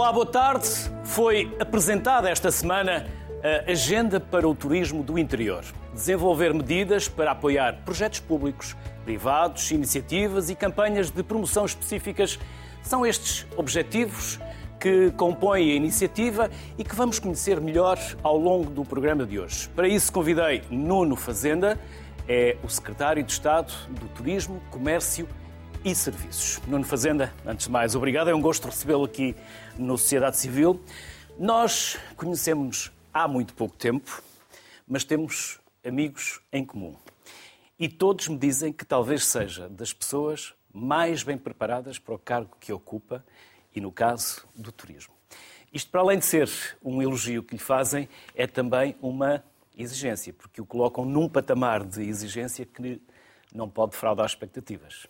Olá, boa tarde. Foi apresentada esta semana a Agenda para o Turismo do Interior. Desenvolver medidas para apoiar projetos públicos, privados, iniciativas e campanhas de promoção específicas. São estes objetivos que compõem a iniciativa e que vamos conhecer melhor ao longo do programa de hoje. Para isso, convidei Nuno Fazenda, é o secretário de Estado do Turismo, Comércio e Serviços. Nuno Fazenda, antes de mais, obrigado. É um gosto recebê-lo aqui no Sociedade Civil. Nós conhecemos há muito pouco tempo, mas temos amigos em comum. E todos me dizem que talvez seja das pessoas mais bem preparadas para o cargo que ocupa e, no caso, do turismo. Isto, para além de ser um elogio que lhe fazem, é também uma exigência, porque o colocam num patamar de exigência que não pode fraudar expectativas.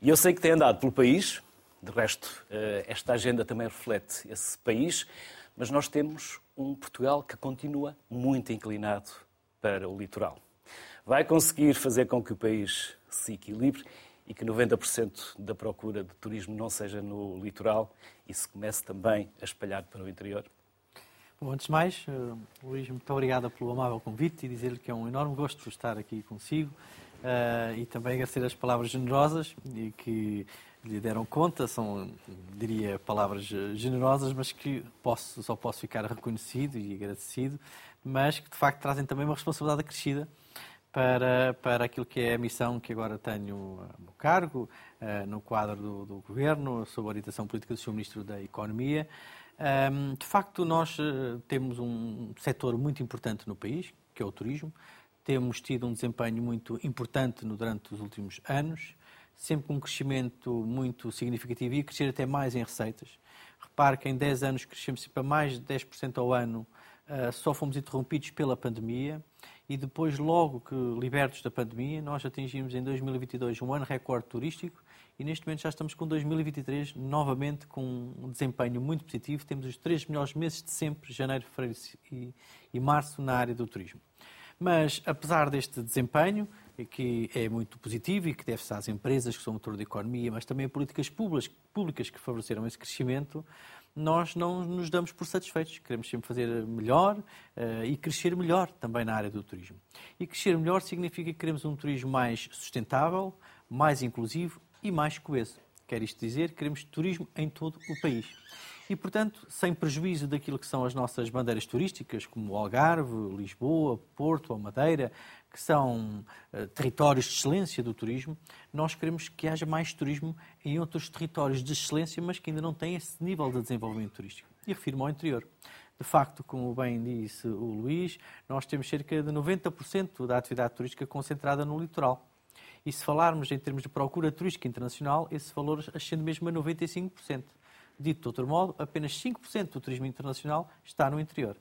E eu sei que tem andado pelo país, de resto, eh, esta agenda também reflete esse país, mas nós temos um Portugal que continua muito inclinado para o litoral. Vai conseguir fazer com que o país se equilibre e que 90% da procura de turismo não seja no litoral e se comece também a espalhar para o interior? Bom, antes de mais, uh, Luís, muito obrigada pelo amável convite e dizer-lhe que é um enorme gosto estar aqui consigo uh, e também agradecer as palavras generosas e que lhe deram conta, são, diria, palavras generosas, mas que posso, só posso ficar reconhecido e agradecido, mas que de facto trazem também uma responsabilidade acrescida para, para aquilo que é a missão que agora tenho no cargo, uh, no quadro do, do Governo, sob a orientação política do Sr. Ministro da Economia. De facto, nós eh, temos um setor muito importante no país, que é o turismo. Temos tido um desempenho muito importante durante os últimos anos, sempre com um crescimento muito significativo e crescer até mais em receitas. Repare que em 10 anos crescemos para mais de 10% ao ano, uh, só fomos interrompidos pela pandemia e depois, logo que libertos da pandemia, nós atingimos em 2022 um ano recorde turístico e neste momento já estamos com 2023 novamente com um desempenho muito positivo. Temos os três melhores meses de sempre, janeiro, fevereiro e, e março, na área do turismo. Mas, apesar deste desempenho, que é muito positivo e que deve-se às empresas que são motor da economia, mas também a políticas públicas, públicas que favoreceram esse crescimento, nós não nos damos por satisfeitos. Queremos sempre fazer melhor uh, e crescer melhor também na área do turismo. E crescer melhor significa que queremos um turismo mais sustentável, mais inclusivo e mais coeso. Quer isto dizer, queremos turismo em todo o país. E, portanto, sem prejuízo daquilo que são as nossas bandeiras turísticas, como Algarve, Lisboa, Porto ou Madeira, que são uh, territórios de excelência do turismo, nós queremos que haja mais turismo em outros territórios de excelência, mas que ainda não têm esse nível de desenvolvimento turístico. E refiro-me ao interior. De facto, como bem disse o Luís, nós temos cerca de 90% da atividade turística concentrada no litoral. E se falarmos em termos de procura turística internacional, esse valor ascende mesmo a 95%. Dito de outro modo, apenas 5% do turismo internacional está no interior.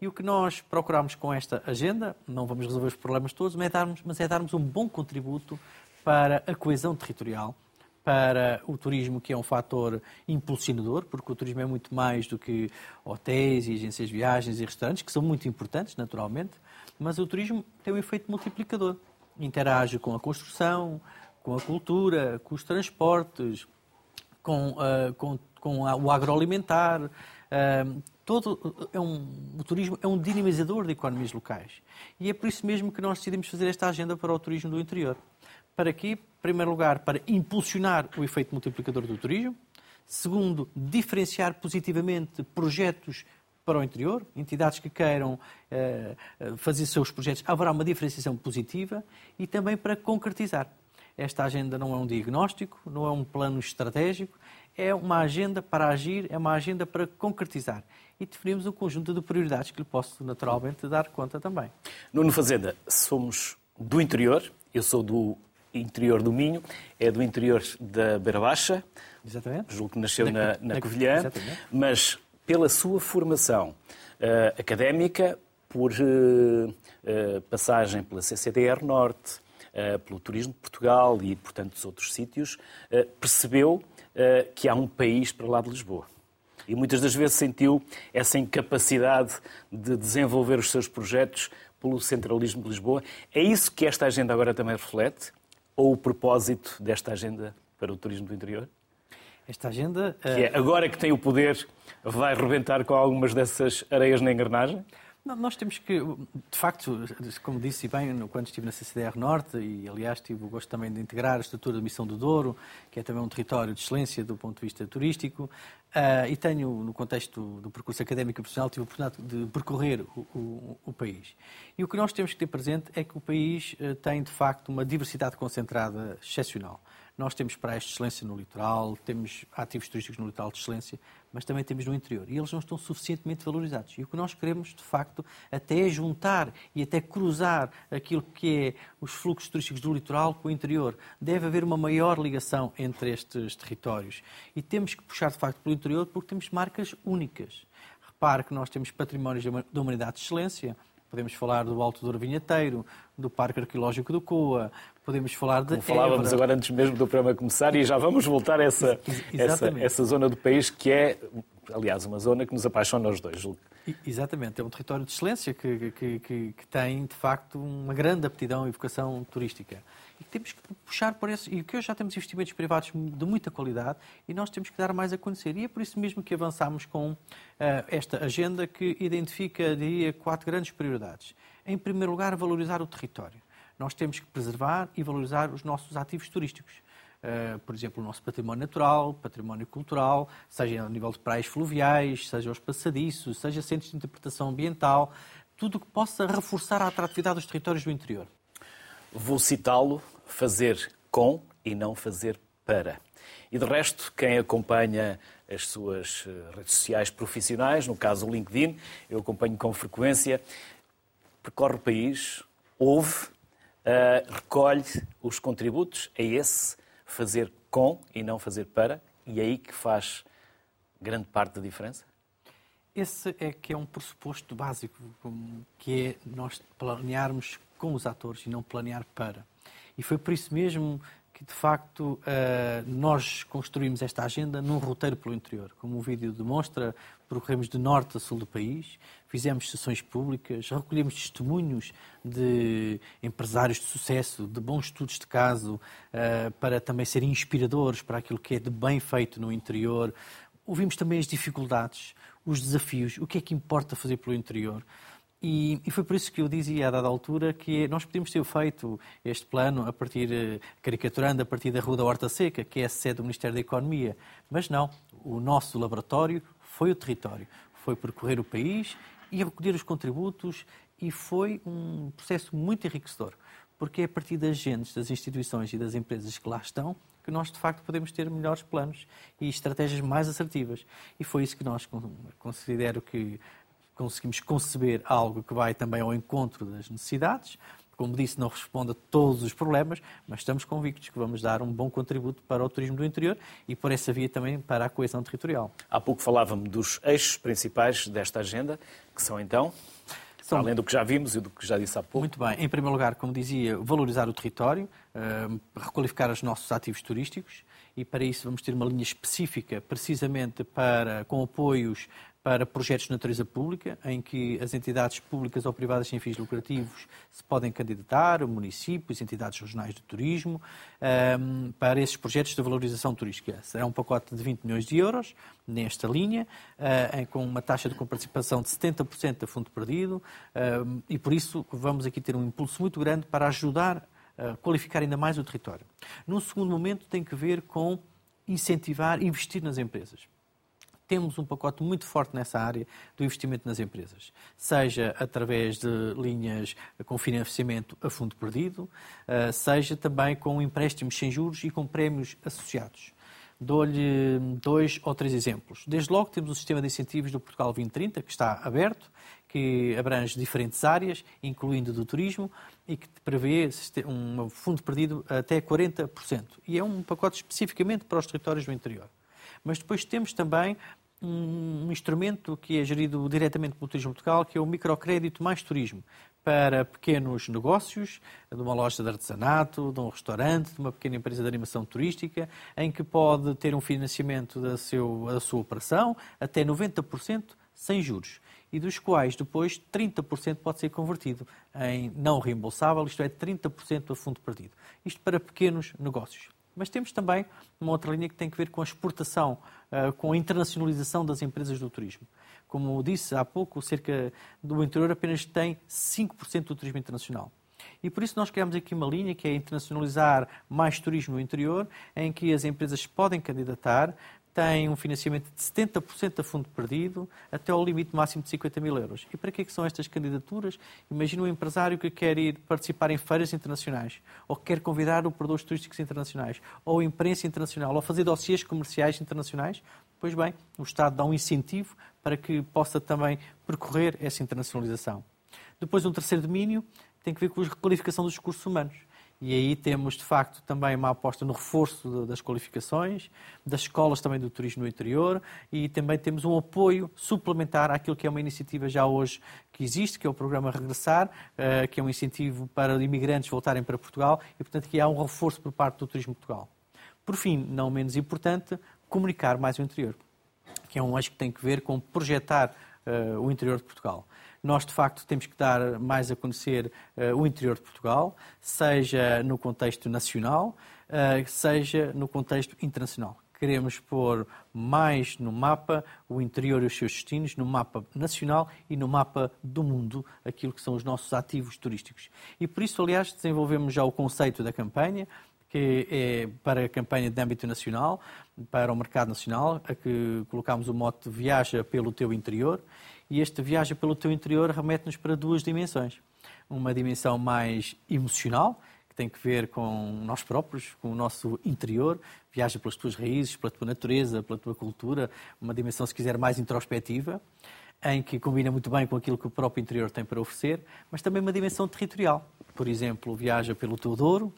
E o que nós procuramos com esta agenda, não vamos resolver os problemas todos, mas é darmos, mas é darmos um bom contributo para a coesão territorial, para o turismo, que é um fator impulsionador, porque o turismo é muito mais do que hotéis e agências de viagens e restaurantes, que são muito importantes, naturalmente, mas o turismo tem um efeito multiplicador interage com a construção, com a cultura, com os transportes, com, uh, com, com o agroalimentar. Todo é um, o turismo é um dinamizador de economias locais. E é por isso mesmo que nós decidimos fazer esta agenda para o turismo do interior. Para quê? Em primeiro lugar, para impulsionar o efeito multiplicador do turismo. Segundo, diferenciar positivamente projetos para o interior, entidades que queiram eh, fazer seus projetos, haverá uma diferenciação positiva e também para concretizar. Esta agenda não é um diagnóstico, não é um plano estratégico, é uma agenda para agir, é uma agenda para concretizar. E definimos um conjunto de prioridades que lhe posso naturalmente dar conta também. Nuno Fazenda, somos do interior, eu sou do interior do Minho, é do interior da Beira Baixa, Exatamente. julgo que nasceu na, na, na Covilhã, exatamente. mas pela sua formação uh, académica, por uh, uh, passagem pela CCDR Norte, pelo Turismo de Portugal e, portanto, outros sítios, percebeu que há um país para lá de Lisboa. E muitas das vezes sentiu essa incapacidade de desenvolver os seus projetos pelo centralismo de Lisboa. É isso que esta agenda agora também reflete? Ou o propósito desta agenda para o turismo do interior? Esta agenda. Que é, agora que tem o poder, vai rebentar com algumas dessas areias na engrenagem? Nós temos que, de facto, como disse bem, quando estive na CCDR Norte, e aliás tive o gosto também de integrar a estrutura da Missão do Douro, que é também um território de excelência do ponto de vista turístico, uh, e tenho, no contexto do percurso académico e profissional, tive a oportunidade de percorrer o, o, o, país. E o que nós temos que ter presente é que o país uh, tem, de facto, uma diversidade concentrada excepcional. Nós temos praias de excelência no litoral, temos ativos turísticos no litoral de excelência, mas também temos no interior. E eles não estão suficientemente valorizados. E o que nós queremos, de facto, até é juntar e até cruzar aquilo que é os fluxos turísticos do litoral com o interior. Deve haver uma maior ligação entre estes territórios. E temos que puxar, de facto, pelo interior porque temos marcas únicas. Repare que nós temos patrimónios da humanidade de excelência, Podemos falar do Alto Douro Vinheteiro, do Parque Arqueológico do Coa, podemos falar de. Como falávamos Évora. agora antes mesmo do programa começar, e já vamos voltar a essa, essa, essa zona do país que é, aliás, uma zona que nos apaixona aos dois, julgo. Exatamente, é um território de excelência que, que, que, que tem, de facto, uma grande aptidão e vocação turística. E temos que puxar por esse. E que hoje já temos investimentos privados de muita qualidade e nós temos que dar mais a conhecer. E é por isso mesmo que avançamos com uh, esta agenda que identifica, diria, quatro grandes prioridades. Em primeiro lugar, valorizar o território. Nós temos que preservar e valorizar os nossos ativos turísticos. Uh, por exemplo, o nosso património natural, património cultural, seja a nível de praias fluviais, seja os passadiços, seja centros de interpretação ambiental, tudo que possa reforçar a atratividade dos territórios do interior. Vou citá-lo, fazer com e não fazer para. E de resto, quem acompanha as suas eh, redes sociais profissionais, no caso o LinkedIn, eu acompanho com frequência, percorre o país, ouve, uh, recolhe os contributos, é esse fazer com e não fazer para, e é aí que faz grande parte da diferença? Esse é que é um pressuposto básico, que é nós planearmos com os atores e não planear para. E foi por isso mesmo que, de facto, eh, nós construímos esta agenda num roteiro pelo interior. Como o vídeo demonstra, percorremos de norte a sul do país, fizemos sessões públicas, recolhemos testemunhos de empresários de sucesso, de bons estudos de caso, eh, para também serem inspiradores para aquilo que é de bem feito no interior. Ouvimos também as dificuldades, os desafios, o que é que importa fazer pelo interior. E, foi por isso que eu dizia a dada altura que nós podíamos ter feito este plano a partir, eh, caricaturando a partir da Rua da Horta Seca, que é a sede do Ministério da Economia. Mas não, o nosso laboratório foi o território, foi percorrer o país e recolher os contributos e foi um processo muito enriquecedor, porque é a partir das agentes, das instituições e das empresas que lá estão que nós, de facto, podemos ter melhores planos e estratégias mais assertivas. E foi isso que nós considero que conseguimos conceber algo que vai também ao encontro das necessidades. Como disse, não responde a todos os problemas, mas estamos convictos que vamos dar um bom contributo para o turismo do interior e por essa via também para a coesão territorial. Há pouco falávamos dos eixos principais desta agenda, que são então são... Além do que já vimos e do que já disse há pouco. Muito bem. Em primeiro lugar, como dizia, valorizar o território, uh, requalificar os nossos ativos turísticos e para isso vamos ter uma linha específica precisamente para, com apoios para projetos de natureza pública, em que as entidades públicas ou privadas sem fins lucrativos se podem candidatar, municípios, entidades regionais de turismo, um, para esses projetos de valorização turística. Será um pacote de 20 milhões de euros nesta linha, uh, com uma taxa de comparticipação de 70% a fundo perdido, um, e por isso vamos aqui ter um impulso muito grande para ajudar a qualificar ainda mais o território. Num segundo momento, tem que ver com incentivar, investir nas empresas temos um pacote muito forte nessa área do investimento nas empresas, seja através de linhas com financiamento a fundo perdido, eh, seja também com empréstimos sem juros e com prémios associados. Dou-lhe dois ou três exemplos. Desde logo temos o sistema de incentivos do Portugal 2030, que está aberto, que abrange diferentes áreas, incluindo do turismo, e que prevê um fundo perdido até 40%. E é um pacote especificamente para os territórios do interior. Mas depois temos também um instrumento que é gerido diretamente pelo Turismo Portugal, que é o microcrédito mais turismo, para pequenos negócios, de uma loja de artesanato, de um restaurante, de uma pequena empresa de animação turística, em que pode ter um financiamento da, seu, da sua operação até 90% sem juros e dos quais depois 30% pode ser convertido em não reembolsável, isto é, 30% a fundo perdido. Isto para pequenos negócios. Mas temos também uma outra linha que tem a ver com a exportação, uh, com a internacionalização das empresas do turismo. Como disse há pouco, cerca do interior apenas tem 5% do turismo internacional. E por isso nós criamos aqui uma linha que é internacionalizar mais turismo no interior, em que as empresas podem candidatar, têm um financiamento de 70% a fundo perdido, até ao limite máximo de 50 mil euros. E para que, é que são estas candidaturas? Imagina um empresário que quer ir participar em feiras internacionais, ou quer convidar operadores turísticos internacionais, ou imprensa internacional, ou fazer dossiês comerciais internacionais. Pois bem, o Estado dá um incentivo para que possa também percorrer essa internacionalização. Depois, um terceiro domínio tem que ver com a requalificação dos recursos humanos. E aí temos, de facto, também uma aposta no reforço das qualificações, das escolas também do turismo no interior e também temos um apoio suplementar àquilo que é uma iniciativa já hoje que existe, que é o programa Regressar, eh, que é um incentivo para imigrantes voltarem para Portugal e, portanto, que há um reforço por parte do Turismo Portugal. Por fim, não menos importante, comunicar mais o interior, que é um eixo que tem que ver com projetar uh, o interior de Portugal. Nós, de facto, temos que dar mais a conhecer uh, o interior de Portugal, seja no contexto nacional, uh, seja no contexto internacional. Queremos pôr mais no mapa o interior e os seus destinos, no mapa nacional e no mapa do mundo, aquilo que são os nossos ativos turísticos. E por isso, aliás, desenvolvemos já o conceito da campanha, que é para a campanha de âmbito nacional, para o mercado nacional, a que colocámos o mote Viaja pelo teu interior. E este Viaja pelo teu interior remete-nos para duas dimensões. Uma dimensão mais emocional, que tem que ver com nós próprios, com o nosso interior, viaja pelas tuas raízes, pela tua natureza, pela tua cultura, uma dimensão, se quiser, mais introspectiva, em que combina muito bem com aquilo que o próprio interior tem para oferecer, mas também uma dimensão territorial. Por exemplo, viaja pelo teu Douro,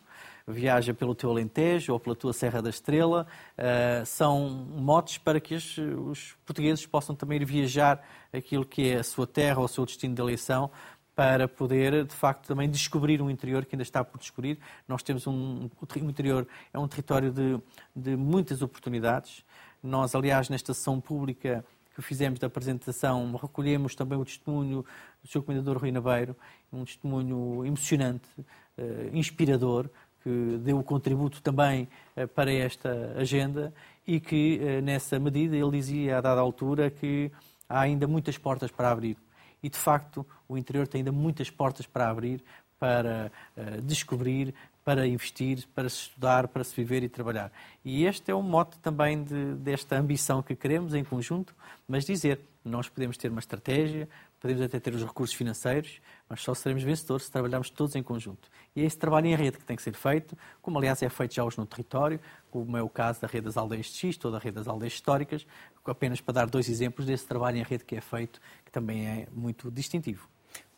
viaja pelo teu Alentejo ou pela tua Serra da Estrela, uh, são motes para que os, portugueses possam também ir viajar aquilo que é a sua terra ou o seu destino de eleição, para poder, de facto, também descobrir um interior que ainda está por descobrir. Nós temos um, um interior, é um território de, de muitas oportunidades. Nós, aliás, nesta sessão pública que fizemos da apresentação, recolhemos também o testemunho do Sr. Comendador Rui Nabeiro, um testemunho emocionante, uh, inspirador, que deu o contributo também eh, para esta agenda e que, eh, nessa medida, ele dizia a dada altura que há ainda muitas portas para abrir. E, de facto, o interior tem ainda muitas portas para abrir, para uh, descobrir, para investir, para se estudar, para se viver e trabalhar. E este é o mote também de, desta ambição que queremos em conjunto, mas dizer, nós podemos ter uma estratégia, podemos até ter os recursos financeiros, mas só seremos vencedores se trabalharmos todos em conjunto. E é esse trabalho em rede que tem que ser feito, como aliás é feito já hoje no território, como é o caso da rede das aldeias de Xisto ou da rede das aldeias históricas, apenas para dar dois exemplos desse trabalho em rede que é feito, que também é muito distintivo.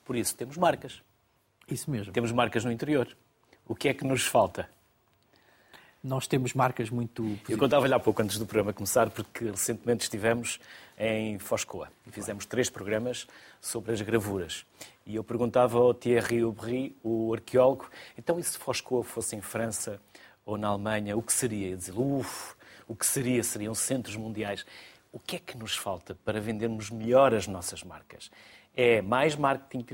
Por isso temos marcas. Isso mesmo. Temos marcas no interior. O que é que nos falta? Nós temos marcas muito. Positivas. Eu contava-lhe há pouco antes do programa começar, porque recentemente estivemos em Foscoa fizemos três programas sobre as gravuras. E eu perguntava ao Thierry Aubry, o arqueólogo, então e se Foscoa fosse em França ou na Alemanha, o que seria? E dizer, uff, o que seria? Seriam centros mundiais. O que é que nos falta para vendermos melhor as nossas marcas? É mais marketing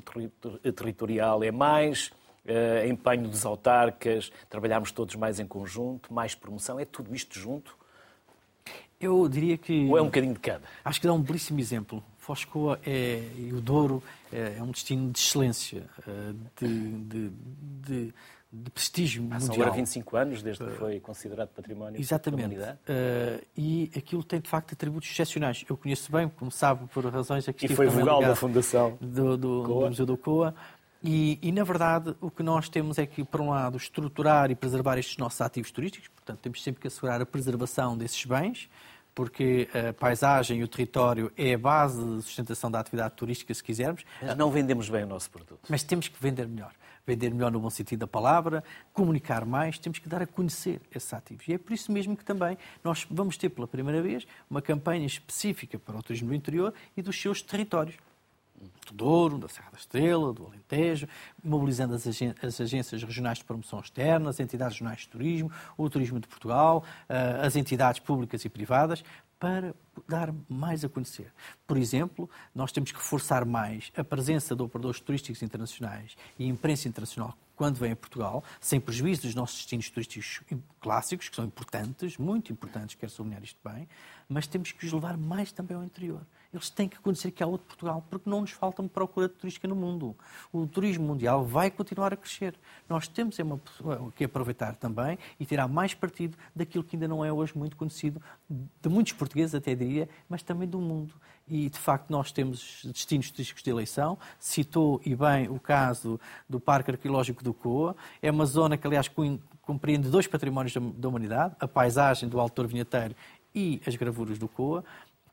territorial, é mais uh, empenho dos autarcas, trabalharmos todos mais em conjunto, mais promoção, é tudo isto junto? Eu diria que. Ou é um bocadinho de cada? Acho que dá um belíssimo exemplo. Foscoa é, e o Douro é, é um destino de excelência, eh, de, de, de, de prestígio mundial. São agora 25 anos desde que foi considerado património Exatamente. da humanidade. Uh, e aquilo tem, de facto, atributos excepcionais. Eu conheço bem, como sabe, por razões a que E foi vogal da Fundação do, do, do Museu do Coa. E, e, na verdade, o que nós temos é que, por um lado, estruturar e preservar estes nossos ativos turísticos, portanto, temos sempre que assegurar a preservação desses bens, porque a paisagem e o território é a base de sustentação da atividade turística, se quisermos. Mas não vendemos bem o nosso produto. Mas temos que vender melhor. Vender melhor no bom sentido da palavra, comunicar mais, temos que dar a conhecer esses ativos. E é por isso mesmo que também nós vamos ter pela primeira vez uma campanha específica para o turismo do interior e dos seus territórios do Douro, da Serra da Estrela, do Alentejo, mobilizando as, agências regionais de promoção externa, as entidades regionais de turismo, o Turismo de Portugal, eh, as entidades públicas e privadas, para dar mais a conhecer. Por exemplo, nós temos que reforçar mais a presença de operadores turísticos internacionais e imprensa internacional quando vêm a Portugal, sem prejuízo dos nossos destinos turísticos clássicos, que são importantes, muito importantes, quero sublinhar isto bem, mas temos que os levar mais também ao interior. Eles têm que conhecer que há outro Portugal, porque não nos falta uma procura turística no mundo. O turismo mundial vai continuar a crescer. Nós temos é que aproveitar também e tirar mais partido daquilo que ainda não é hoje muito conhecido, de muitos portugueses até diria, mas também do mundo. E, de facto, nós temos destinos turísticos de eleição. Citou, e bem, o caso do Parque Arqueológico do Coa. É uma zona que, aliás, compreende dois patrimónios da humanidade, a paisagem do Alto Vinheteiro e as gravuras do Coa,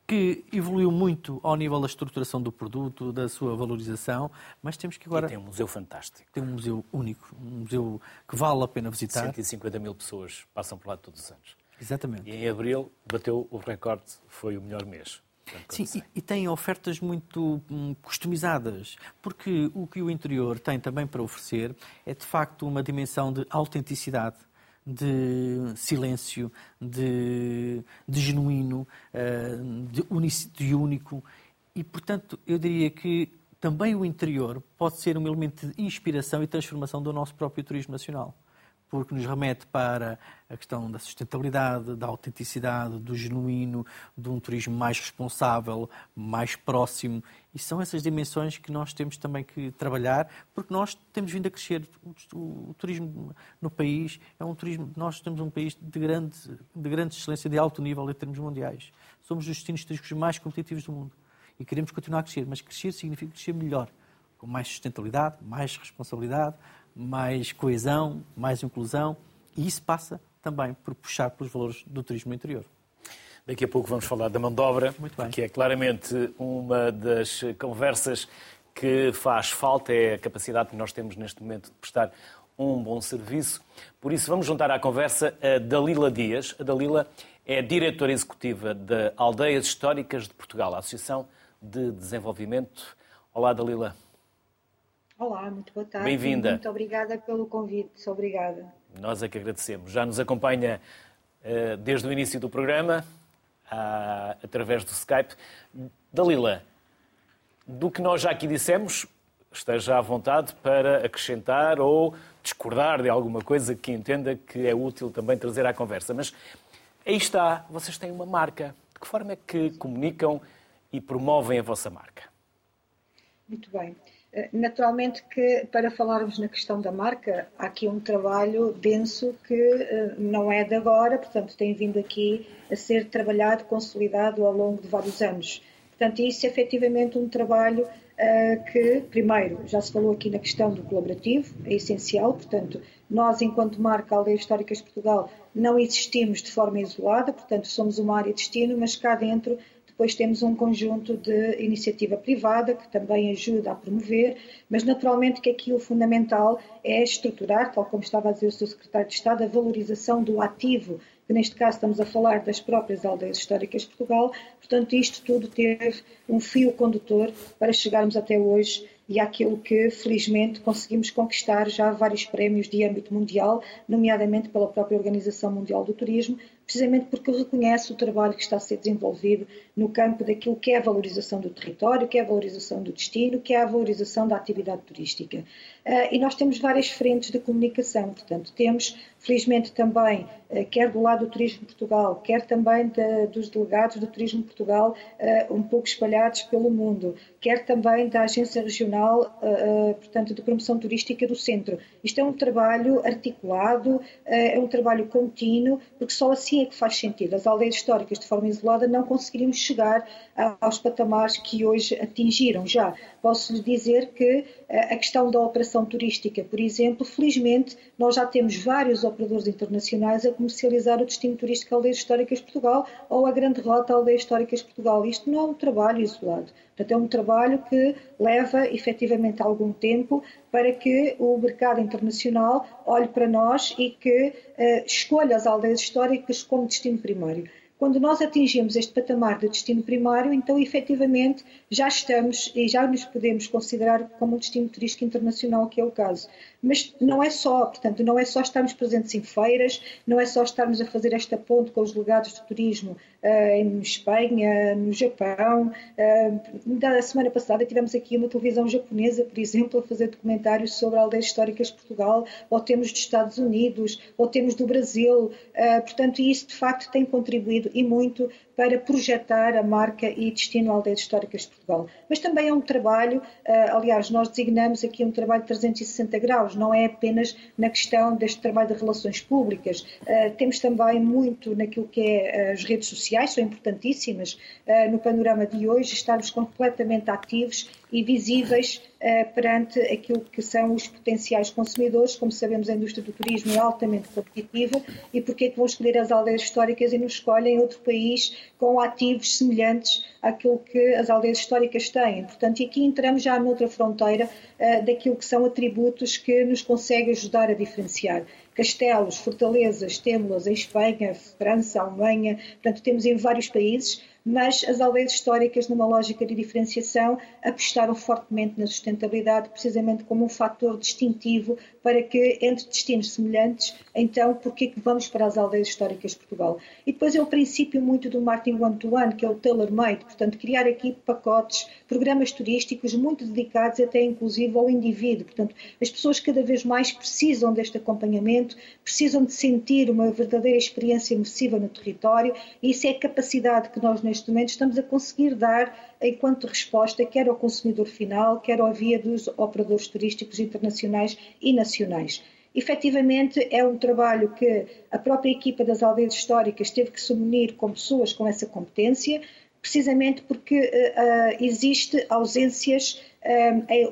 que evoluiu muito ao nível da estruturação do produto, da sua valorização, mas temos que agora... E tem um museu fantástico. Tem um museu único, um museu que vale a pena visitar. 150 mil pessoas passam por lá todos os anos. Exatamente. E em abril bateu o recorde, foi o melhor mês. Sim, e, e, tem ofertas muito hum, customizadas, porque o que o interior tem também para oferecer é de facto uma dimensão de autenticidade de silêncio, de, de genuíno, eh, de, de único. E, portanto, eu diria que também o interior pode ser um elemento de inspiração e transformação do nosso próprio turismo nacional porque nos remete para a questão da sustentabilidade, da autenticidade, do genuíno, de um turismo mais responsável, mais próximo. E são essas dimensões que nós temos também que trabalhar, porque nós temos vindo a crescer. O, turismo no país é um turismo. Nós temos um país de grande, de grande excelência, de alto nível em termos mundiais. Somos os destinos turísticos mais competitivos do mundo. E queremos continuar a crescer, mas crescer significa crescer melhor, com mais sustentabilidade, mais responsabilidade, mais coesão, mais inclusão, e isso passa também por puxar pelos valores do turismo interior. Daqui a pouco vamos falar da mão de obra, que é claramente uma das conversas que faz falta, é a capacidade que nós temos neste momento de prestar um bom serviço. Por isso, vamos juntar à conversa a Dalila Dias. A Dalila é diretora executiva da Aldeias Históricas de Portugal, a Associação de Desenvolvimento. Olá, Dalila. Olá, muito boa tarde. Bem-vinda. Muito obrigada pelo convite. Obrigada. Nós é que agradecemos. Já nos acompanha uh, desde o início do programa, através do Skype. Dalila, do que nós já aqui dissemos, esteja à vontade para acrescentar ou discordar de alguma coisa que entenda que é útil também trazer à conversa. Mas aí está, vocês têm uma marca. De que forma é que comunicam e promovem a vossa marca? Muito bem. Eh, naturalmente que para falarmos na questão da marca, há aqui um trabalho denso que eh, não é de agora, portanto tem vindo aqui a ser trabalhado, consolidado ao longo de vários anos. Portanto, isso é efetivamente um trabalho uh, que, primeiro, já se falou aqui na questão do colaborativo, é essencial, portanto, nós, enquanto marca Aldeias Históricas de Portugal, não existimos de forma isolada, portanto, somos uma área de destino, mas cá dentro depois temos um conjunto de iniciativa privada que também ajuda a promover, mas naturalmente que aqui o fundamental é estruturar, tal como estava a dizer o Sr. Secretário de Estado, a valorização do ativo que neste caso estamos a falar das próprias aldeias históricas de Portugal. Portanto, isto tudo teve um fio condutor para chegarmos até hoje e àquilo que, felizmente, conseguimos conquistar já vários prémios de âmbito mundial, nomeadamente pela própria Organização Mundial do Turismo, precisamente porque reconhece o trabalho que está a ser desenvolvido no campo daquilo que é a valorização do território, que é a valorização do destino, que é a valorização da atividade turística. Uh, e nós temos várias frentes de comunicação, portanto, temos, felizmente, também, uh, quer do lado do Turismo Portugal, quer também de, dos delegados do Turismo Portugal, uh, um pouco espalhados pelo mundo, quer também da Agência Regional, portanto, de Promoção Turística do Centro. Isto é um trabalho articulado, é um trabalho contínuo, porque só assim é que faz sentido. As aldeias históricas, de forma isolada, não conseguiríamos chegar aos patamares que hoje atingiram já. Posso lhe dizer que a questão da operação turística, por exemplo, felizmente nós já temos vários operadores internacionais a comercializar o destino turístico Aldeias Históricas de Portugal ou a Grande Rota Aldeias Históricas de Portugal. Isto não é um trabalho isolado. Portanto, é um trabalho que leva efetivamente algum tempo para que o mercado internacional olhe para nós e que uh, escolha as aldeias históricas como destino primário. Quando nós atingimos este patamar de destino primário, então efetivamente já estamos e já nos podemos considerar como um destino turístico internacional, que é o caso. Mas não é só, portanto, não é só estarmos presentes em feiras, não é só estarmos a fazer esta ponte com os delegados de turismo em Espanha, no Japão. Na semana passada tivemos aqui uma televisão japonesa, por exemplo, a fazer documentários sobre aldeias históricas de Portugal, ou temos dos Estados Unidos, ou temos do Brasil. Portanto, isso de facto tem contribuído e muito para projetar a marca e destino Aldeias Históricas de Portugal. Mas também é um trabalho, aliás, nós designamos aqui um trabalho de 360 graus, não é apenas na questão deste trabalho de relações públicas, temos também muito naquilo que é as redes sociais, são importantíssimas no panorama de hoje, estarmos completamente ativos e visíveis uh, perante aquilo que são os potenciais consumidores. Como sabemos, a indústria do turismo é altamente competitiva e porque é que vão escolher as aldeias históricas e não escolhem outro país com ativos semelhantes àquilo que as aldeias históricas têm? Portanto, e aqui entramos já noutra fronteira uh, daquilo que são atributos que nos conseguem ajudar a diferenciar castelos, fortalezas, temos em Espanha, França, Alemanha, portanto temos em vários países, mas as aldeias históricas, numa lógica de diferenciação, apostaram fortemente na sustentabilidade, precisamente como um fator distintivo para que, entre destinos semelhantes, então, porquê é que vamos para as aldeias históricas de Portugal? E depois é o princípio muito do marketing one-to-one, que é o tailor-made, portanto, criar aqui pacotes, programas turísticos muito dedicados até inclusive ao indivíduo. Portanto, as pessoas cada vez mais precisam deste acompanhamento, precisam de sentir uma verdadeira experiência imersiva no território e isso é a capacidade que nós, neste momento, estamos a conseguir dar enquanto resposta, quer ao consumidor final, quer ao via dos operadores turísticos internacionais e nacionais. Efetivamente, é um trabalho que a própria equipa das aldeias históricas teve que se unir com pessoas com essa competência, precisamente porque uh, existe ausências,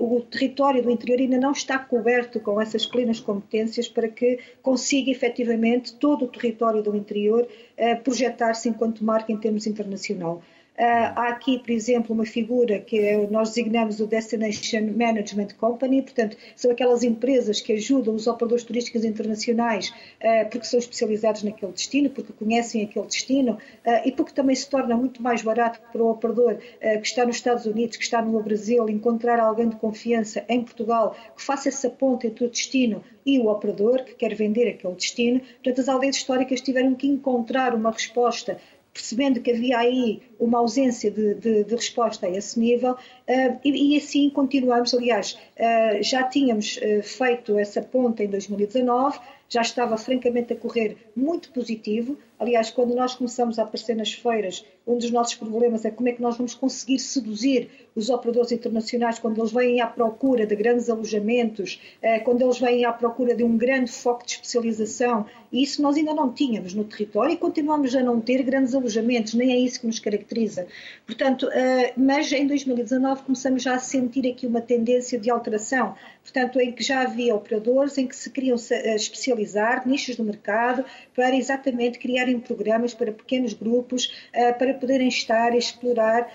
o território do interior ainda não está coberto com essas plenas competências para que consiga efetivamente todo o território do interior uh, projetar-se enquanto marca em termos internacional. Uh, há aqui, por exemplo, uma figura que é, nós designamos o Destination Management Company, portanto, são aquelas empresas que ajudam os operadores turísticos internacionais uh, porque são especializados naquele destino, porque conhecem aquele destino uh, e porque também se torna muito mais barato para o operador que está nos Estados Unidos, que está no Brasil, encontrar alguém de confiança em Portugal que faça essa ponte entre o destino e o operador que quer vender aquele destino. Portanto, as aldeias históricas tiveram que encontrar uma resposta percebendo que havia aí uma ausência de, de, de resposta a esse nível, uh, e, e, assim continuamos. Aliás, uh, já tínhamos uh, feito essa ponta em 2019, já estava francamente a correr muito positivo. Aliás, quando nós começamos a aparecer nas feiras, um dos nossos problemas é como é que nós vamos conseguir seduzir os operadores internacionais quando eles vêm à procura de grandes alojamentos, eh, quando eles vêm à procura de um grande foco de especialização. E isso nós ainda não tínhamos no território e continuamos a não ter grandes alojamentos, nem é isso que nos caracteriza. Portanto, eh, mas em 2019 começamos já a sentir aqui uma tendência de alteração, portanto, em que já havia operadores em que se queriam eh, especializar, nichos do mercado, para exatamente criarem programas para pequenos grupos, para poderem estar a explorar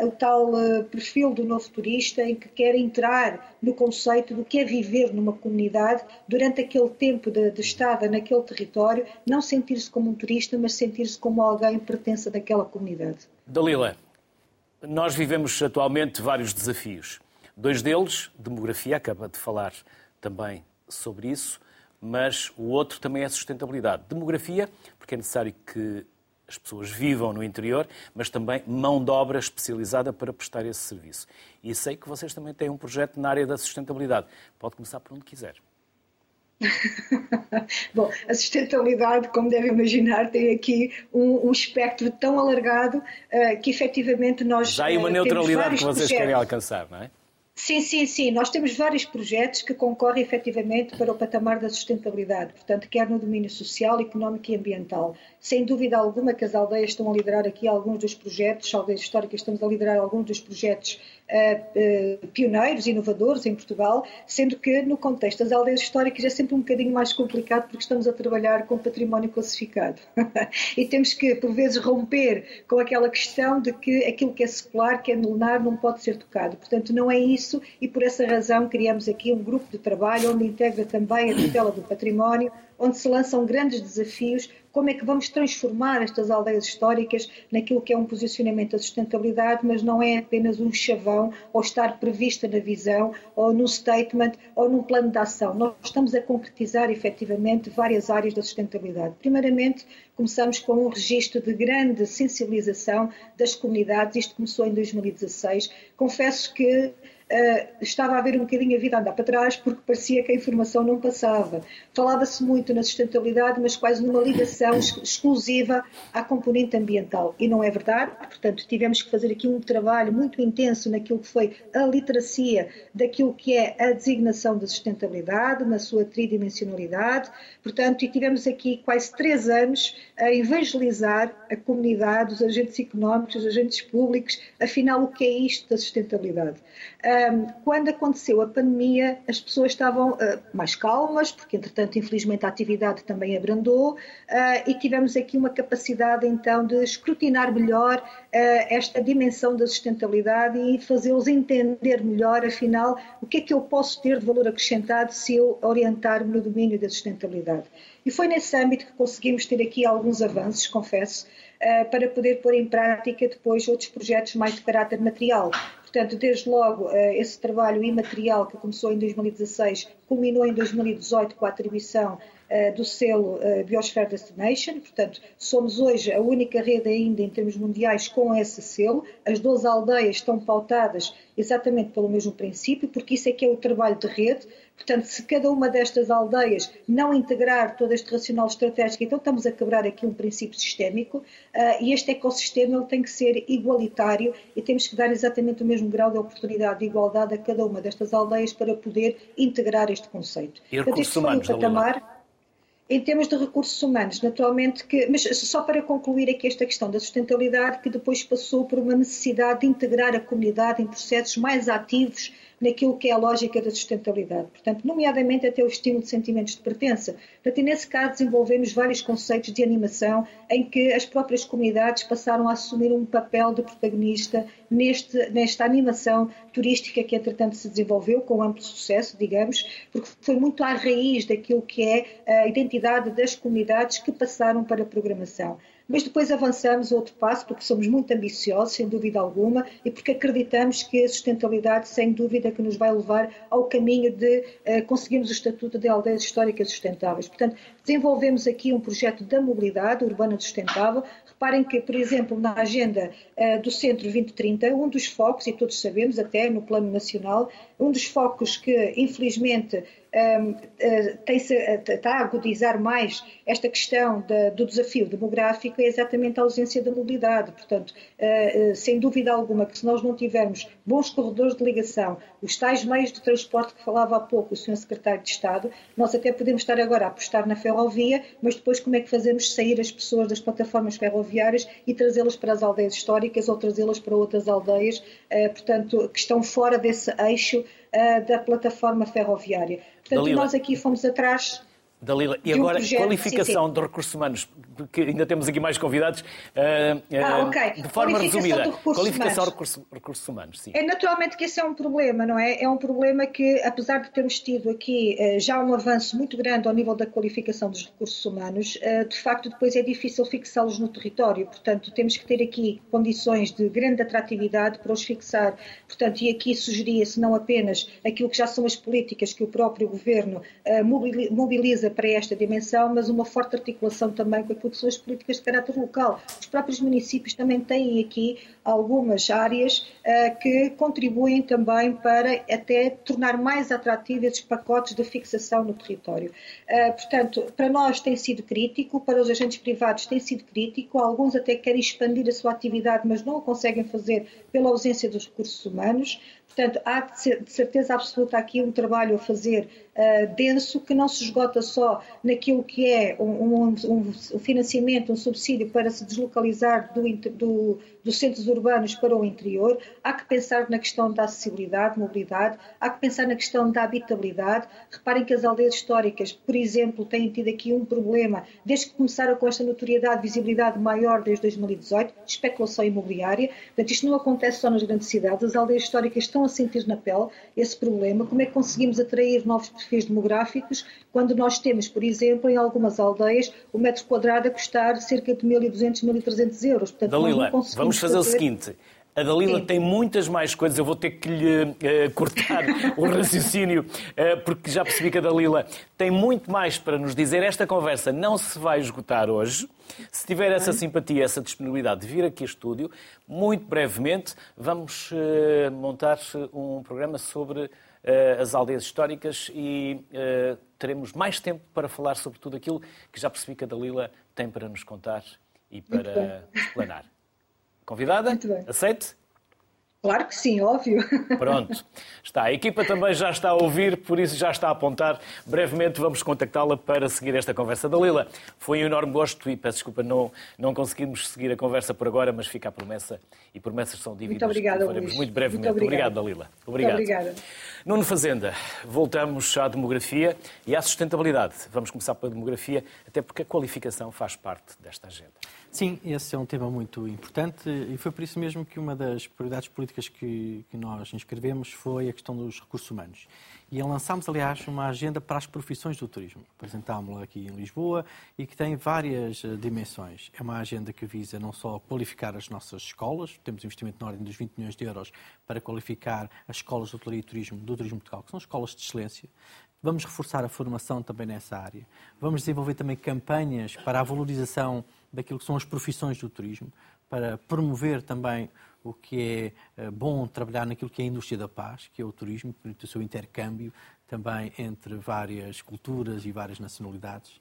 o tal perfil do novo turista em que quer entrar no conceito do que é viver numa comunidade durante aquele tempo de, de estada naquele território, não sentir-se como um turista, mas sentir-se como alguém que pertence daquela comunidade. Dalila, nós vivemos atualmente vários desafios. Dois deles, demografia, acaba de falar também sobre isso, mas o outro também é sustentabilidade. Demografia, porque é necessário que as pessoas vivam no interior, mas também mão de obra especializada para prestar esse serviço. E sei que vocês também têm um projeto na área da sustentabilidade. Pode começar por onde quiser. Bom, a sustentabilidade, como deve imaginar, tem aqui um, um espectro tão alargado uh, que efetivamente nós. Já há uma uh, neutralidade que vocês projetos. querem alcançar, não é? Sim, sim, sim. Nós temos vários projetos que concorrem efetivamente para o patamar da sustentabilidade, portanto, quer no domínio social, económico e ambiental. Sem dúvida alguma que as aldeias estão a liderar aqui alguns dos projetos, aldeias históricas estamos a liderar alguns dos projetos uh, uh, pioneiros, inovadores em Portugal, sendo que no contexto das aldeias históricas é sempre um bocadinho mais complicado porque estamos a trabalhar com património classificado. e temos que, por vezes, romper com aquela questão de que aquilo que é secular, que é milenar, não pode ser tocado. Portanto, não é isso e por essa razão criamos aqui um grupo de trabalho onde integra também a tutela do património, onde se lançam grandes desafios como é que vamos transformar estas aldeias históricas naquilo que é um posicionamento da sustentabilidade, mas não é apenas um chavão ou estar prevista na visão ou no statement ou num plano de ação. Nós estamos a concretizar efetivamente várias áreas da sustentabilidade. Primeiramente, começamos com um registro de grande sensibilização das comunidades, isto começou em 2016. Confesso que uh, estava a ver um bocadinho a vida andar para trás porque parecia que a informação não passava. Falava-se muito na sustentabilidade, mas quase numa ligação exclusiva à componente ambiental. E não é verdade. Portanto, tivemos que fazer aqui um trabalho muito intenso naquilo que foi a literacia daquilo que é a designação da sustentabilidade, na sua tridimensionalidade. Portanto, e tivemos aqui quase três anos a evangelizar a comunidade, os agentes económicos, os agentes públicos, afinal, o que é isto da sustentabilidade quando aconteceu a pandemia, as pessoas estavam ah, mais calmas, porque entretanto, infelizmente, a atividade também abrandou ah, e tivemos aqui uma capacidade então de escrutinar melhor ah, esta dimensão da sustentabilidade e fazê-los entender melhor, afinal, o que é que eu posso ter de valor acrescentado se eu orientar-me no domínio da sustentabilidade. E foi nesse âmbito que conseguimos ter aqui alguns avanços, confesso, para poder pôr em prática depois outros projetos mais de caráter material. Portanto, desde logo, eh, esse trabalho imaterial que começou em 2016 culminou em 2018 com a atribuição eh, do selo eh, Biosphere Destination, portanto, somos hoje a única rede ainda em termos mundiais com esse selo. As 12 aldeias estão pautadas exatamente pelo mesmo princípio, porque isso é que é o trabalho de rede. Portanto, se cada uma destas aldeias não integrar todo este racional estratégico, então estamos a quebrar aqui um princípio sistémico uh, e este ecossistema ele tem que ser igualitário e temos que dar exatamente o mesmo grau de oportunidade de igualdade a cada uma destas aldeias para poder integrar este conceito. E recursos este humanos, foi o patamar. Em termos de recursos humanos, naturalmente que, mas só para concluir aqui esta questão da sustentabilidade, que depois passou por uma necessidade de integrar a comunidade em processos mais ativos naquilo que é a lógica da sustentabilidade. Portanto, nomeadamente até o estímulo de sentimentos de pertença. Portanto, e nesse caso desenvolvemos vários conceitos de animação em que as próprias comunidades passaram a assumir um papel de protagonista neste, nesta animação turística que entretanto se desenvolveu com amplo sucesso, digamos, porque foi muito à raiz daquilo que é a identidade das comunidades que passaram para a programação. Mas depois avançamos outro passo, porque somos muito ambiciosos, sem dúvida alguma, e porque acreditamos que a sustentabilidade, sem dúvida, que nos vai levar ao caminho de uh, conseguirmos o estatuto de aldeias históricas sustentáveis. Portanto, desenvolvemos aqui um projeto da mobilidade urbana sustentável. Reparem que, por exemplo, na agenda uh, do Centro 2030, um dos focos, e todos sabemos, até no plano nacional, um dos focos que, infelizmente, eh, está a agudizar mais esta questão do desafio demográfico é exatamente a ausência da mobilidade. Portanto, eh, eh, sem dúvida alguma, que se nós não tivermos bons corredores de ligação, os tais meios de transporte que falava há pouco o Sr. Secretário de Estado, nós até podemos estar agora a apostar na ferrovia, mas depois como é que fazemos sair as pessoas das plataformas ferroviárias e trazê-las para as aldeias históricas ou trazê-las para outras aldeias, portanto, que estão fora desse eixo da plataforma ferroviária. Portanto, Dalila, nós aqui fomos atrás. Dalila, e agora um qualificação de recursos humanos, porque ainda temos aqui mais convidados. Uh, ah, ok. De forma resumida, de qualificação de recursos, recursos, humanos. Sim. É naturalmente que esse é um problema, não é? É um problema que, apesar de termos tido aqui uh, já um avanço muito grande ao nível da qualificação dos recursos humanos, uh, de facto depois é difícil fixá-los no território. Portanto, temos que ter aqui condições de grande atratividade para os fixar. Portanto, e aqui sugeria-se não apenas aquilo que já são as políticas que o próprio governo mobiliza para esta dimensão, mas uma forte articulação também com aquilo que são as políticas de caráter local. Os próprios municípios também têm aqui algumas áreas uh, que contribuem também para até tornar mais atrativos esses pacotes de fixação no território. Uh, portanto, para nós tem sido crítico, para os agentes privados tem sido crítico, alguns até querem expandir a sua atividade, mas não o conseguem fazer pela ausência dos recursos humanos. Portanto, há de certeza absoluta aqui um trabalho a fazer uh, denso que não se esgota só naquilo que é um, um, um financiamento, um subsídio para se deslocalizar do, do, dos centros urbanos para o interior. Há que pensar na questão da acessibilidade, mobilidade, há que pensar na questão da habitabilidade. Reparem que as aldeias históricas, por exemplo, têm tido aqui um problema desde que começaram com esta notoriedade, visibilidade maior desde 2018, especulação imobiliária. Portanto, isto não acontece só nas grandes cidades, as aldeias históricas estão a sentir na pele esse problema, como é que conseguimos atrair novos perfis demográficos quando nós temos, por exemplo, em algumas aldeias, o metro quadrado a custar cerca de 1.200, 1.300 euros. Portanto, Dalila, vamos fazer, fazer o seguinte, a Dalila tem muitas mais coisas. Eu vou ter que lhe uh, cortar o raciocínio, uh, porque já percebi que a Dalila tem muito mais para nos dizer. Esta conversa não se vai esgotar hoje. Se tiver essa simpatia, essa disponibilidade de vir aqui a estúdio, muito brevemente vamos uh, montar um programa sobre as aldeias históricas e teremos mais tempo para falar sobre tudo aquilo que já percebi que a Dalila tem para nos contar e para explanar. Convidada? Muito bem. Aceite? Claro que sim, óbvio. Pronto, está. A equipa também já está a ouvir, por isso já está a apontar. Brevemente vamos contactá-la para seguir esta conversa. Dalila, foi um enorme gosto e peço desculpa, não, não conseguimos seguir a conversa por agora, mas fica a promessa e promessas são dívidas. Muito obrigada, Luís. muito brevemente. Muito obrigado, Dalila. Obrigado. Muito obrigada. Nuno Fazenda, voltamos à demografia e à sustentabilidade. Vamos começar pela demografia, até porque a qualificação faz parte desta agenda. Sim, esse é um tema muito importante e foi por isso mesmo que uma das prioridades políticas que, que nós inscrevemos foi a questão dos recursos humanos. E lançámos, aliás, uma agenda para as profissões do turismo. Apresentámos-la aqui em Lisboa e que tem várias eh, dimensões. É uma agenda que visa não só qualificar as nossas escolas, temos investimento na ordem dos 20 milhões de euros para qualificar as escolas de hotelaria e turismo do Turismo de Portugal, que são escolas de excelência. Vamos reforçar a formação também nessa área. Vamos desenvolver também campanhas para a valorização daquilo que são as profissões do turismo, para promover também o que é eh, bom trabalhar naquilo que é a indústria da paz, que é o turismo, permite o seu intercâmbio também entre várias culturas e várias nacionalidades.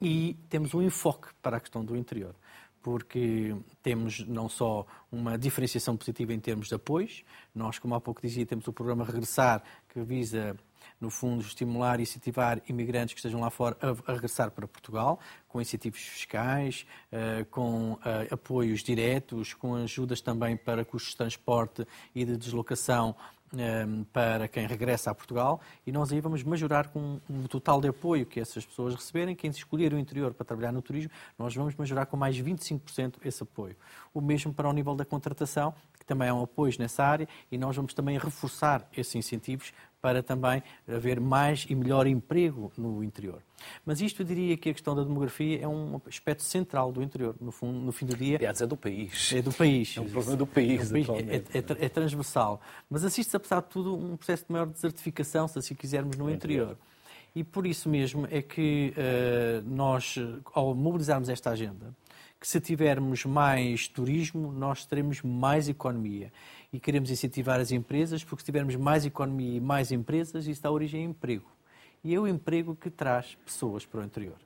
E temos um enfoque para a questão do interior porque temos não só uma diferenciação positiva em termos de apoios, nós, como há pouco dizia, temos o programa Regressar, que visa no fundo, estimular e incentivar imigrantes que estejam lá fora a, regressar para Portugal, com incentivos fiscais, eh, com eh, apoios diretos, com ajudas também para custos de transporte e de deslocação eh, para quem regressa a Portugal e nós aí vamos majorar com o total de apoio que essas pessoas receberem. Quem escolher o interior para trabalhar no turismo, nós vamos majorar com mais 25% esse apoio. O mesmo para o nível da contratação, que também há um apoio nessa área e nós vamos também reforçar esses incentivos para também haver mais e melhor emprego no interior. Mas isto eu diria que a questão da demografia é um aspecto central do interior, no, fundo, no fim do dia. Aliás, é do país. É do país. É um problema do país. É, país. É, é, é, transversal. Mas assiste-se, apesar de tudo, um processo de maior desertificação, se assim quisermos, no, interior. E por isso mesmo é que uh, nós, ao mobilizarmos esta agenda, que se tivermos mais turismo, nós teremos mais economia e queremos incentivar as empresas, porque se tivermos mais economia e mais empresas, isso dá origem a emprego. E é o emprego que traz pessoas para o interior.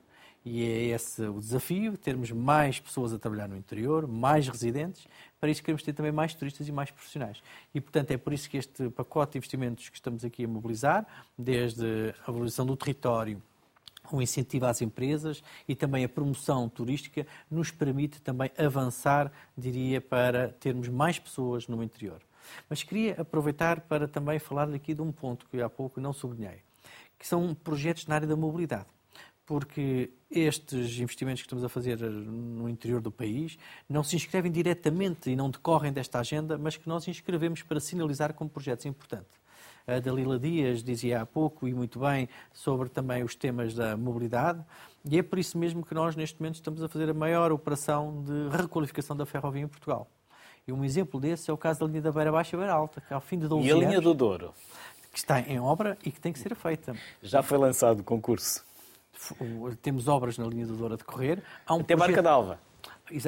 E é esse o desafio, termos mais pessoas a trabalhar no interior, mais residentes. Para isso queremos ter também mais turistas e mais profissionais. E, portanto, é por isso que este pacote de investimentos que estamos aqui a mobilizar, desde a valorização do território, o incentivo às empresas e também a promoção turística nos permite também avançar, diria, para termos mais pessoas no interior. Mas queria aproveitar para também falar aqui de um ponto que há pouco não sublinhei, que são projetos na área da mobilidade. Porque estes investimentos que estamos a fazer no interior do país não se inscrevem diretamente e não decorrem desta agenda, mas que nós inscrevemos para sinalizar como projetos importantes a Dalila Dias dizia há pouco e muito bem sobre também os temas da mobilidade. E é por isso mesmo que nós, neste momento, estamos a fazer a maior operação de requalificação da ferrovia em Portugal. E um exemplo desse é o caso da linha da Beira Baixa e Beira Alta, que ao fim de 12 anos... E a linha do Douro? Que está em obra e que tem que ser feita. Já foi lançado o concurso? Temos obras na linha do Douro a decorrer. Há um Até projeto... Barca d'Alva.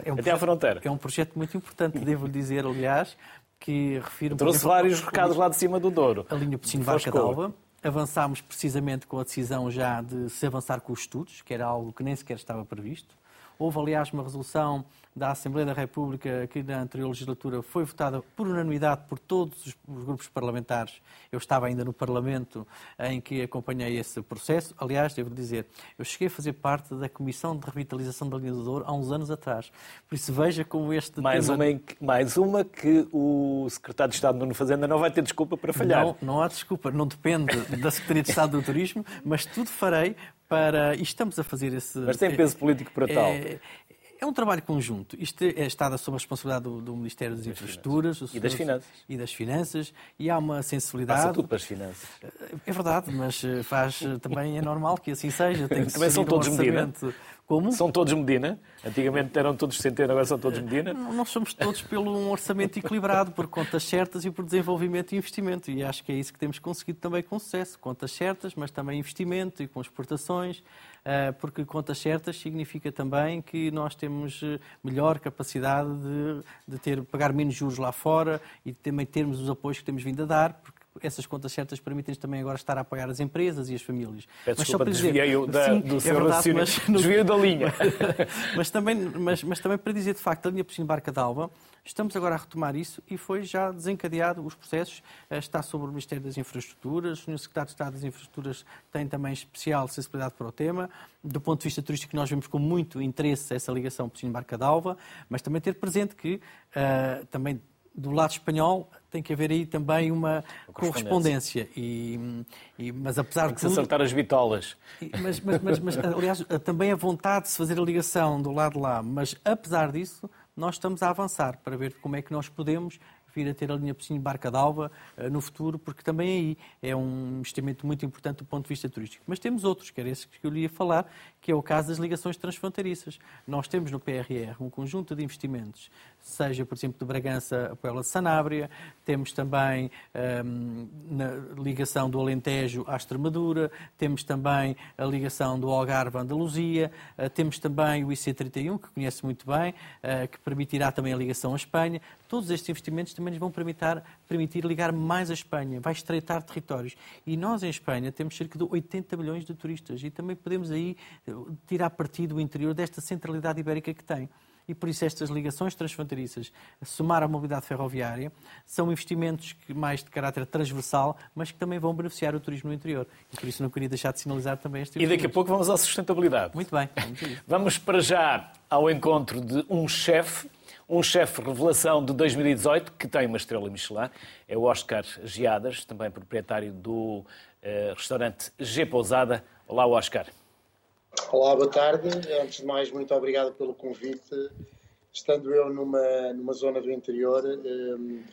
É um Até à fronteira. É um projeto muito importante, devo dizer, aliás, que refiro... Trouxe vários recados lá de cima do Douro. A linha Pocino Barca d'Alva. Avançámos precisamente com a decisão já de se avançar com os estudos, que era algo que nem sequer estava previsto. Houve, aliás, uma resolução da Assembleia da República, que na anterior legislatura foi votada por unanimidade por todos os grupos parlamentares. Eu estava ainda no Parlamento em que acompanhei esse processo. Aliás, devo dizer, eu cheguei a fazer parte da Comissão de Revitalização da Linha do Douro há uns anos atrás. Por isso, veja como este mais tema... Uma, mais uma que o Secretário de Estado Nuno Fazenda não vai ter desculpa para falhar. Não, não há desculpa. Não depende da Secretaria de Estado do Turismo, mas tudo farei para. E estamos a fazer esse. Mas tem peso político para tal. É, É um trabalho conjunto. Isto é estado sob a responsabilidade do, do Ministério das, das Infraestruturas e das Finanças. E das Finanças. E há uma sensibilidade. Passa tudo para as finanças. É verdade, mas eh, faz eh, também é normal que assim seja. Tem que também são todos um Medina. Como? São todos Medina. Antigamente eram todos Centeno, agora são todos Medina. Nós somos todos pelo um orçamento equilibrado, por contas certas e por desenvolvimento e investimento. E acho que é isso que temos conseguido também com sucesso. Contas certas, mas também investimento e com exportações. Eh, porque contas certas significa também que nós temos eh, melhor capacidade de, de ter, pagar menos juros lá fora e também termos os apoios que temos vindo a dar, porque essas contas certas permitem-nos também agora estar a apoiar as empresas e as famílias. Peço mas desculpa, só para dizer, da, sim, do é seu verdade, mas, desvio da linha. mas, também, mas, mas também para dizer, de facto, a linha Piscina Barca d'Alva Estamos agora a retomar isso e foi já desencadeado os processos. Eh, está sobre o Ministério das Infraestruturas, o Sr. Secretário de Estado das Infraestruturas tem também especial sensibilidade para o tema. Do ponto de vista turístico, nós vemos com muito interesse essa ligação Piscina-Barca d'Alva, mas também ter presente que uh, também do lado espanhol tem que haver aí também uma correspondência. E, e, mas apesar tem que de tudo, se acertar as bitolas. Mas, mas, mas, mas, aliás, também a vontade de se fazer a ligação do lado de lá. Mas apesar disso, nós estamos a avançar para ver como é que nós podemos vir a ter a linha Pocinho Barca d'Alva uh, no futuro, porque também aí é um investimento muito importante do ponto de vista turístico. Mas temos outros, que era esse que eu lhe ia falar, que é o caso das ligações transfronteiriças. Nós temos no PRR um conjunto de investimentos, seja, por exemplo, de Bragança a Puebla de Sanabria, temos também um, na ligação do Alentejo à Extremadura, temos também a ligação do Algarve à Andaluzia, uh, temos também o IC31, que conhece muito bem, uh, que permitirá também a ligação à Espanha. Todos estes investimentos também vão permitir, permitir ligar mais a Espanha, vai estreitar territórios. E nós, em Espanha, temos cerca de 80 milhões de turistas e também podemos aí tirar partido do interior desta centralidade ibérica que tem e por isso estas ligações transfronteiriças, somar à mobilidade ferroviária, são investimentos que, mais de caráter transversal, mas que também vão beneficiar o turismo no interior. E por isso não queria deixar de sinalizar também este E daqui a pouco vamos à sustentabilidade. Muito bem. Vamos, vamos para já ao encontro de um chefe um chefe revelação de 2018 que tem uma estrela Michelin, é o Oscar Giadas, também proprietário do uh, restaurante G Pousada. Olá, Oscar. Olá, boa tarde. Antes de mais, muito obrigado pelo convite. Estando eu numa, numa zona do interior. Um,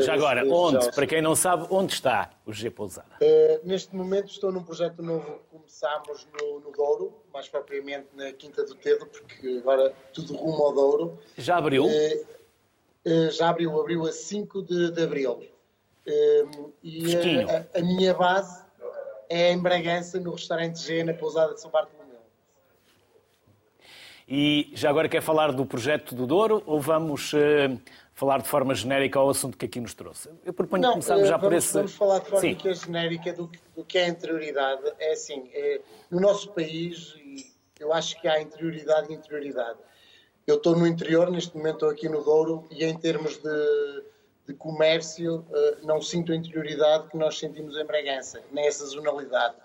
já agora, onde? Para quem não sabe, onde está o G Pousada? Uh, neste momento estou num projeto novo que começámos no, no, Douro, mais propriamente na Quinta do Tedo, porque agora tudo rumo ao Douro. Já abriu? Uh, uh, já abriu, abriu a 5 de, de Abril. e a, a, minha base é em Bragança, no restaurante G, na Pousada de São Bartolomeu. E já agora quer falar do projeto do Douro ou vamos falar de forma genérica ao assunto que aqui nos trouxe? Eu proponho Não, começarmos já vamos, por esse... Vamos falar de forma Sim. genérica do, do, que é a interioridade. É assim, é, no nosso país, eu acho que há interioridade e interioridade. Eu estou no interior, neste momento estou aqui no Douro, e em termos de, de comércio, uh, não sinto a interioridade que nós sentimos em Bragança, nem essa zonalidade.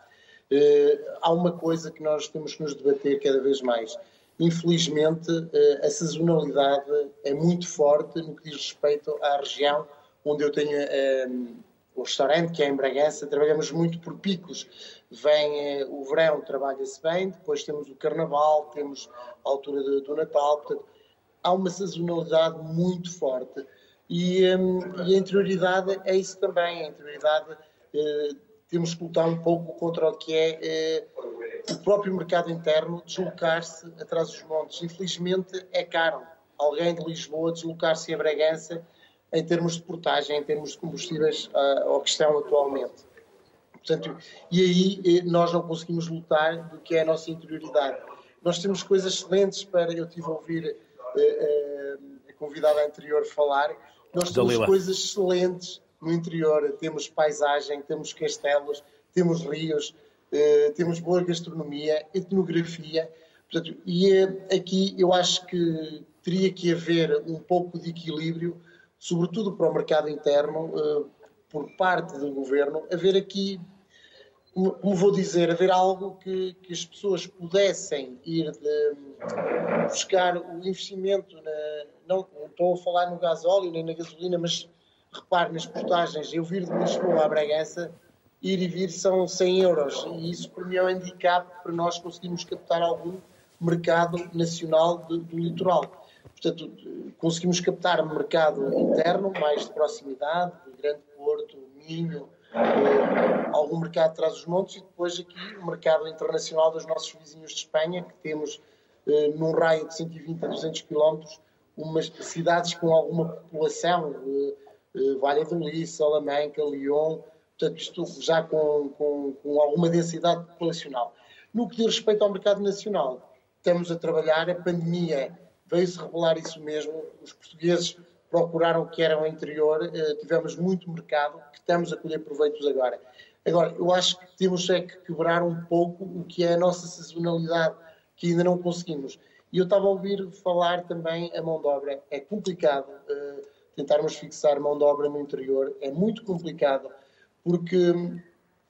Uh, há uma coisa que nós temos que nos debater cada vez mais infelizmente, eh, a sazonalidade é muito forte no que diz respeito à região onde eu tenho um, eh, o restaurante, que é em Bragança. Trabalhamos muito por picos. Vem uh, o verão, trabalha-se bem, depois temos o carnaval, temos a altura do, do Natal. Portanto, há uma sazonalidade muito forte. E, um, e, a interioridade é isso também. A interioridade uh, temos que lutar um pouco contra o que é uh, o próprio mercado interno deslocar-se atrás dos montes. Infelizmente é caro alguém de Lisboa deslocar-se a Bragança em termos de portagem, em termos de combustíveis uh, ao que estão atualmente. Portanto, e aí eh, nós não conseguimos lutar do que é a nossa interioridade. Nós temos coisas excelentes para. Eu tive a ouvir uh, uh, a convidada anterior falar. Nós temos Dalila. coisas excelentes no interior temos paisagem, temos castelos, temos rios, eh, temos boa gastronomia, etnografia. Portanto, e eh, aqui eu acho que teria que haver um pouco de equilíbrio, sobretudo para o mercado interno, eh, por parte do governo, haver aqui, como vou dizer, haver algo que, que as pessoas pudessem ir de, buscar o investimento, na, não, não estou a falar no gasóleo nem na gasolina, mas repare nas portagens, eu vir de Lisboa a Bragança, ir e vir são 100 euros. E isso para mim é um handicap para nós conseguirmos captar algum mercado nacional do, do litoral. Portanto, conseguimos captar mercado interno, mais de proximidade, de Grande Porto, Minho, eh, algum mercado atrás dos montes e depois aqui o mercado internacional dos nossos vizinhos de Espanha, que temos eh, num raio de 120 a 200 quilómetros umas cidades com alguma população, eh, Valladolid, Salamanca, Lyon, portanto isto já com, com, com alguma densidade populacional. No que diz respeito ao mercado nacional, estamos a trabalhar, a pandemia veio-se revelar isso mesmo, os portugueses procuraram o que era o interior, eh, tivemos muito mercado, que estamos a colher proveitos agora. Agora, eu acho que temos é que quebrar um pouco o que é a nossa sazonalidade, que ainda não conseguimos. E eu estava a ouvir falar também a mão de obra. É complicado uh, tentarmos fixar mão de obra no interior, é muito complicado, porque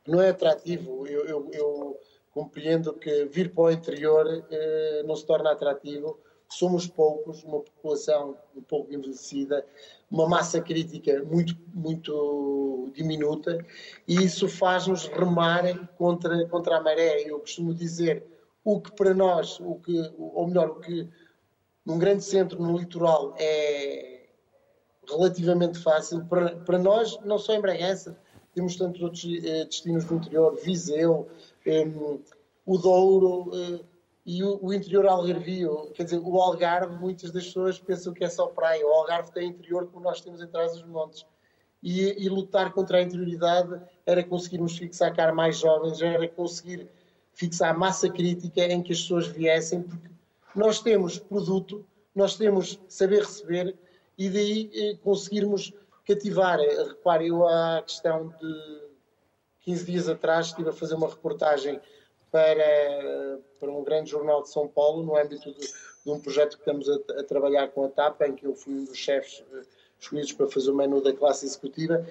não é atrativo. Eu, eu, eu compreendo que vir para o interior uh, não se torna atrativo somos poucos, uma população um pouco envelhecida, uma massa crítica muito, muito diminuta, e isso faz-nos remar contra, contra a maré. Eu costumo dizer, o que para nós, o que, ou melhor, o que num grande centro, no litoral, é relativamente fácil, para, para nós, não só em Bragança, temos tantos outros eh, destinos do interior, Viseu, eh, o Douro, eh, e o, o interior algarvio, quer dizer, o Algarve, muitas das pessoas pensam que é só praia. O Algarve tem interior como nós temos em trás dos montes. E, e, lutar contra a interioridade era conseguirmos fixar cá mais jovens, era conseguir fixar massa crítica em que as pessoas viessem, porque nós temos produto, nós temos saber receber e daí eh, conseguirmos cativar. Repare, eu há questão de 15 dias atrás estive a fazer uma reportagem para, para um grande jornal de São Paulo, no âmbito de, de um projeto que estamos a, a, trabalhar com a TAP, em que eu fui um dos chefes uh, escolhidos para fazer o menu da classe executiva,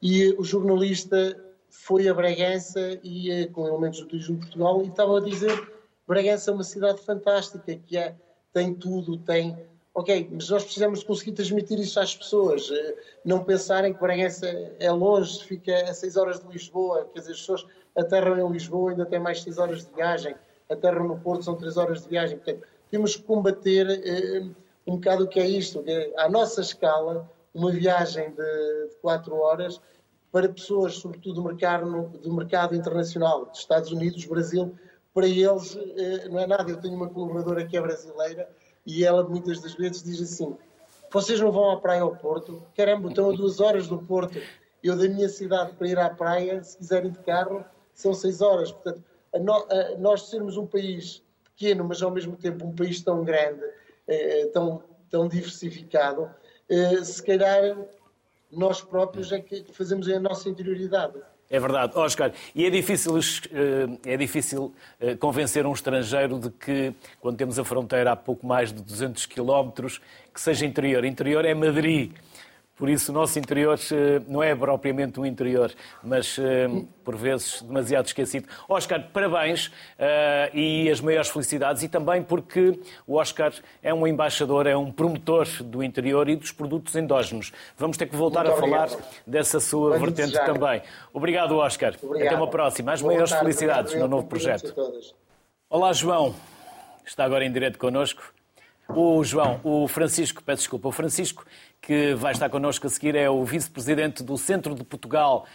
e o jornalista foi a Bragança e com elementos do turismo de Portugal e estava a dizer Bragança é uma cidade fantástica, que é, tem tudo, tem ok, mas nós precisamos conseguir transmitir isso às pessoas, uh, não pensarem que Bragança é longe, fica a 6 horas de Lisboa, quer dizer, as pessoas aterram em Lisboa, ainda tem mais 6 horas de viagem, aterram no Porto, são 3 horas de viagem. Portanto, temos que combater eh, um bocado o que é isto, que é, à nossa escala, uma viagem de, de 4 horas para pessoas, sobretudo do mercado, do mercado internacional, dos Estados Unidos, Brasil, para eles eh, não é nada. Eu tenho uma colaboradora que é brasileira e ela muitas das vezes diz assim: vocês não vão à praia ao Porto? Caramba, estão a duas horas do Porto. Eu da minha cidade para ir à praia, se quiserem de carro, são seis horas. Portanto, a no, a nós sermos um país pequeno, mas ao mesmo tempo um país tão grande, eh, tão, tão diversificado, eh, se calhar nós próprios é que fazemos a nossa interioridade. É verdade, Oscar. E é difícil, eh, é difícil eh, convencer um estrangeiro de que, quando temos a fronteira a pouco mais de 200 quilómetros, que seja interior. Interior é Madrid. Por isso, o nosso interior eh, não é propriamente um interior, mas eh, por vezes demasiado esquecido. Oscar, parabéns eh, e as maiores felicidades, e também porque o Oscar é um embaixador, é um promotor do interior e dos produtos endógenos. Vamos ter que voltar Muito a obrigado. falar dessa sua vertente desejar. também. Obrigado, Oscar. Obrigado. Até uma próxima. As maiores felicidades no novo projeto. Olá, João. Está agora em direto connosco. O João, o Francisco, peço desculpa, o Francisco, que vai estar connosco a seguir, é o vice-presidente do Centro de Portugal,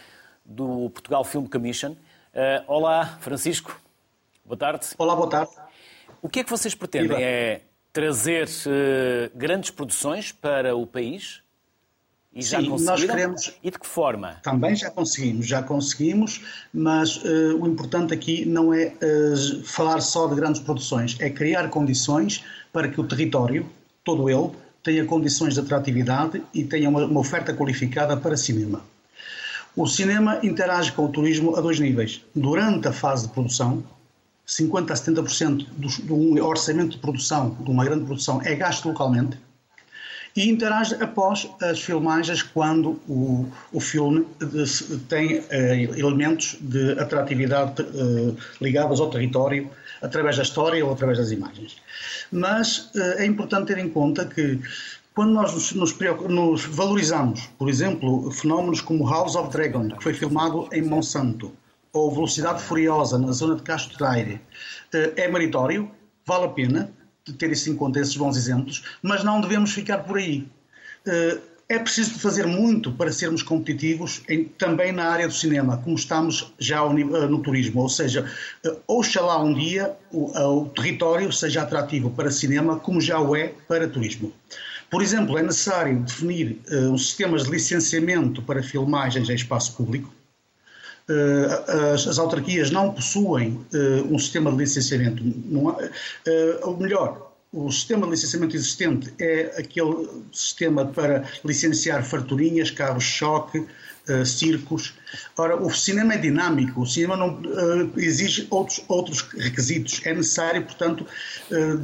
do Portugal Film Commission. Uh, olá, Francisco. Boa tarde. Olá, boa tarde. O que é que vocês pretendem? É trazer uh, grandes produções para o país? E já Sim, nós queremos. E de que forma? Também já conseguimos, já conseguimos, mas uh, o importante aqui não é uh, falar só de grandes produções, é criar condições para que o território, todo ele, tenha condições de atratividade e tenha uma, uma oferta qualificada para cinema. O cinema interage com o turismo a dois níveis. Durante a fase de produção, 50 a 70% do, do orçamento de produção, de uma grande produção, é gasto localmente, e interage após as filmagens quando o, o filme tem eh, elementos de atratividade eh, ligados ao território através da história ou através das imagens. Mas eh, é importante ter em conta que quando nós nos, nos, valorizamos, por exemplo, fenómenos como House of Dragon, que foi filmado em Monsanto, ou Velocidade Furiosa, na zona de Castro Daire, é meritório, vale a pena ter isso em conta, esses bons exemplos, mas não devemos ficar por aí. Uh, é preciso fazer muito para sermos competitivos em, também na área do cinema, como estamos já eh, no turismo. Ou seja, eh, oxalá um dia o, eh, o território seja atrativo para cinema, como já o é para turismo. Por exemplo, é necessário definir uh, um sistema de licenciamento para filmagens em espaço público. Uh, as, as, autarquias não possuem uh, um sistema de licenciamento. Uh, ou melhor, o sistema de licenciamento existente é aquele sistema para licenciar farturinhas, carros-choque, circos. Ora, o cinema é dinâmico, o cinema não exige outros, outros requisitos. É necessário, portanto,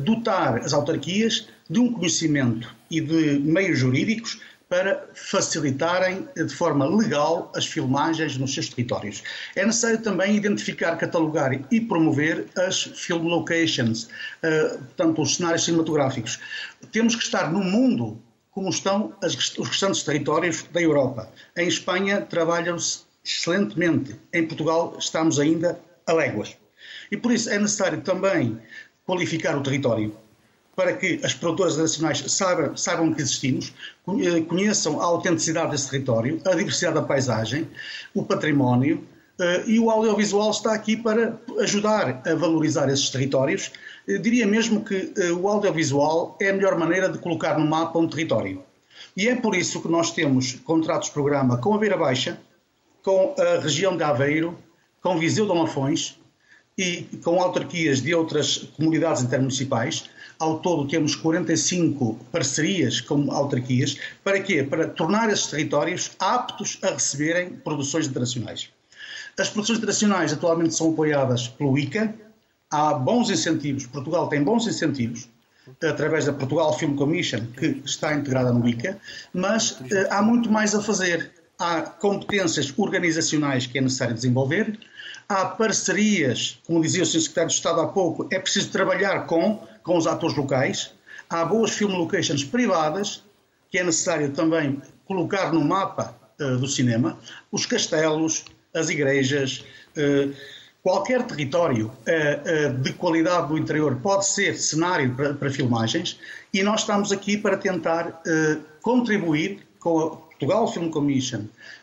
dotar as autarquias de um conhecimento e de meios jurídicos para facilitarem de forma legal as filmagens nos seus territórios. É necessário também identificar, catalogar e promover as film locations, uh, portanto, os cenários cinematográficos. Temos que estar no mundo como estão os restantes territórios da Europa. Em Espanha trabalham-se excelentemente, em Portugal estamos ainda a léguas. E por isso é necessário também qualificar o território para que as produtoras nacionais saibam, saibam que existimos, eh, conheçam a autenticidade desse território, a diversidade da paisagem, o património, eh, e o audiovisual está aqui para ajudar a valorizar esses territórios. Eu diria mesmo que eh, o audiovisual é a melhor maneira de colocar no mapa um território. E é por isso que nós temos contratos-programa com a Beira Baixa, com a região de Aveiro, com Viseu de Lafões e com autarquias de outras comunidades intermunicipais, ao todo temos 45 parcerias com autarquias. Para quê? Para tornar esses territórios aptos a receberem produções internacionais. As produções internacionais atualmente são apoiadas pelo ICA. Há bons incentivos, Portugal tem bons incentivos, através da Portugal Film Commission, que está integrada no ICA, mas eh, há muito mais a fazer. Há competências organizacionais que é necessário desenvolver, há parcerias, como dizia o Sr. Secretário de Estado há pouco, é preciso trabalhar com com os atores locais. Há boas film locations privadas, que é necessário também colocar no mapa uh, do cinema. Os castelos, as igrejas, uh, qualquer território uh, de qualidade do interior pode ser cenário para, para filmagens e nós estamos aqui para tentar contribuir com a Portugal Film Commission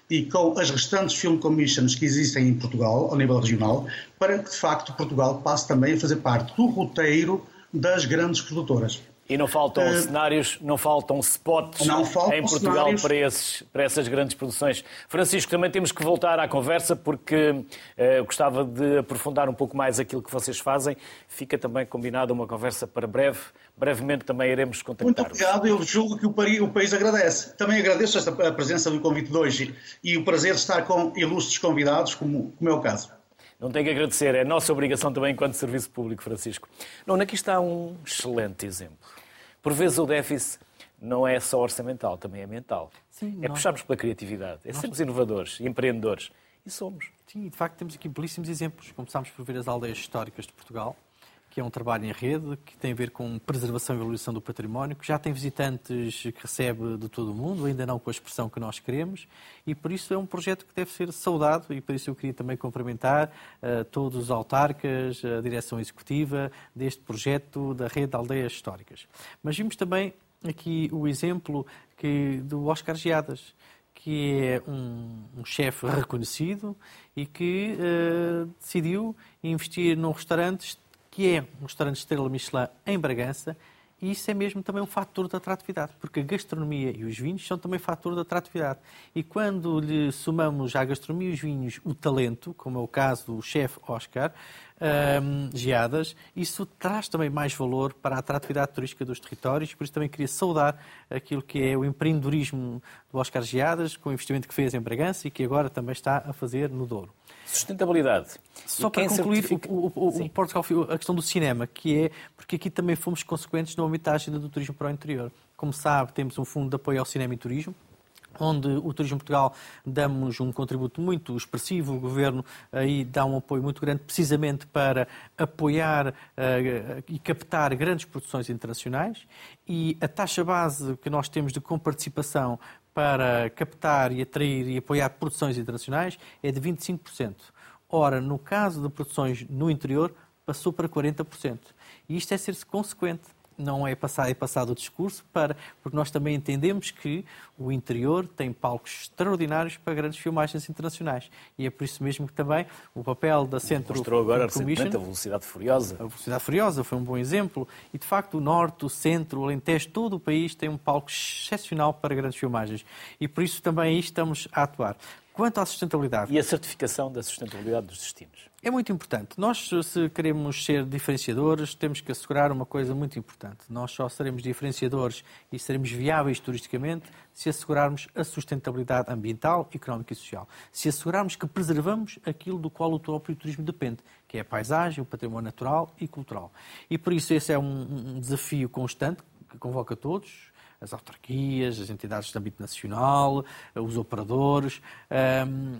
e com as restantes Film Commissions que existem em Portugal, ao nível regional, para que de facto Portugal passe também a fazer parte do roteiro das grandes produtoras. E não faltam uh, cenários, não faltam spots não faltam em Portugal para, esses, para essas grandes produções. Francisco, também temos que voltar à conversa porque uh, gostava de aprofundar um pouco mais aquilo que vocês fazem. Fica também combinada uma conversa para breve. Brevemente também iremos contactar. Muito obrigado, eu julgo que o país, o país agradece. Também agradeço esta, a presença do convite de hoje e o prazer de estar com ilustres convidados, como, como é o caso. Não tenho que agradecer, é nossa obrigação também enquanto serviço público, Francisco. Não, aqui está um excelente exemplo. Por vezes o déficit não é só orçamental, também é mental. Sim, é puxarmos pela criatividade, é nós... sermos inovadores empreendedores. E somos. Sim, de facto temos aqui belíssimos exemplos. Começámos por ver as aldeias históricas de Portugal, que é um trabalho em rede, que tem a ver com preservação e valorização do património, que já tem visitantes que recebe de todo o mundo, ainda não com a expressão que nós queremos, e por isso é um projeto que deve ser saudado, e por isso eu queria também cumprimentar uh, todos os autarcas, a direção executiva deste projeto da rede de aldeias históricas. Mas vimos também aqui o exemplo que, do Oscar Geadas, que é um, um chefe reconhecido e que uh, decidiu investir num restaurante que é um restaurante Estrela Michelin em Bragança, e isso é mesmo também um fator de atratividade, porque a gastronomia e os vinhos são também fator de atratividade. E quando lhe somamos à gastronomia e os vinhos o talento, como é o caso do chefe Oscar, um, Geadas, isso traz também mais valor para a atratividade turística dos territórios, por isso também queria saudar aquilo que é o empreendedorismo do Oscar Geadas, com o investimento que fez em Bragança e que agora também está a fazer no Douro. Sustentabilidade. Só para concluir certifica... o, o, o Portugal, a questão do cinema, que é porque aqui também fomos consequentes no âmbito da agenda do turismo para o interior. Como sabe, temos um fundo de apoio ao cinema e turismo, onde o Turismo Portugal damos um contributo muito expressivo, o Governo aí dá um apoio muito grande precisamente para apoiar uh, e captar grandes produções internacionais e a taxa base que nós temos de comparticipação para captar e atrair e apoiar produções internacionais é de 25%. Ora, no caso de produções no interior, passou para 40%. E isto é ser-se consequente não é passar, é passado o discurso para, porque nós também entendemos que o interior tem palcos extraordinários para grandes filmagens internacionais. E é por isso mesmo que também o papel da Centro Mostrou agora recentemente a Velocidade Furiosa. A Velocidade Furiosa foi um bom exemplo. E, de facto, o Norte, o Centro, o Alentejo, todo o país tem um palco excepcional para grandes filmagens. E por isso também aí estamos a atuar. Quanto à sustentabilidade. E a certificação da sustentabilidade dos destinos? É muito importante. Nós, se queremos ser diferenciadores, temos que assegurar uma coisa muito importante. Nós só seremos diferenciadores e seremos viáveis turisticamente se assegurarmos a sustentabilidade ambiental, económica e social. Se assegurarmos que preservamos aquilo do qual o próprio turismo depende, que é a paisagem, o património natural e cultural. E por isso esse é um desafio constante que convoca todos, as autarquias, as entidades de âmbito nacional, os operadores, um,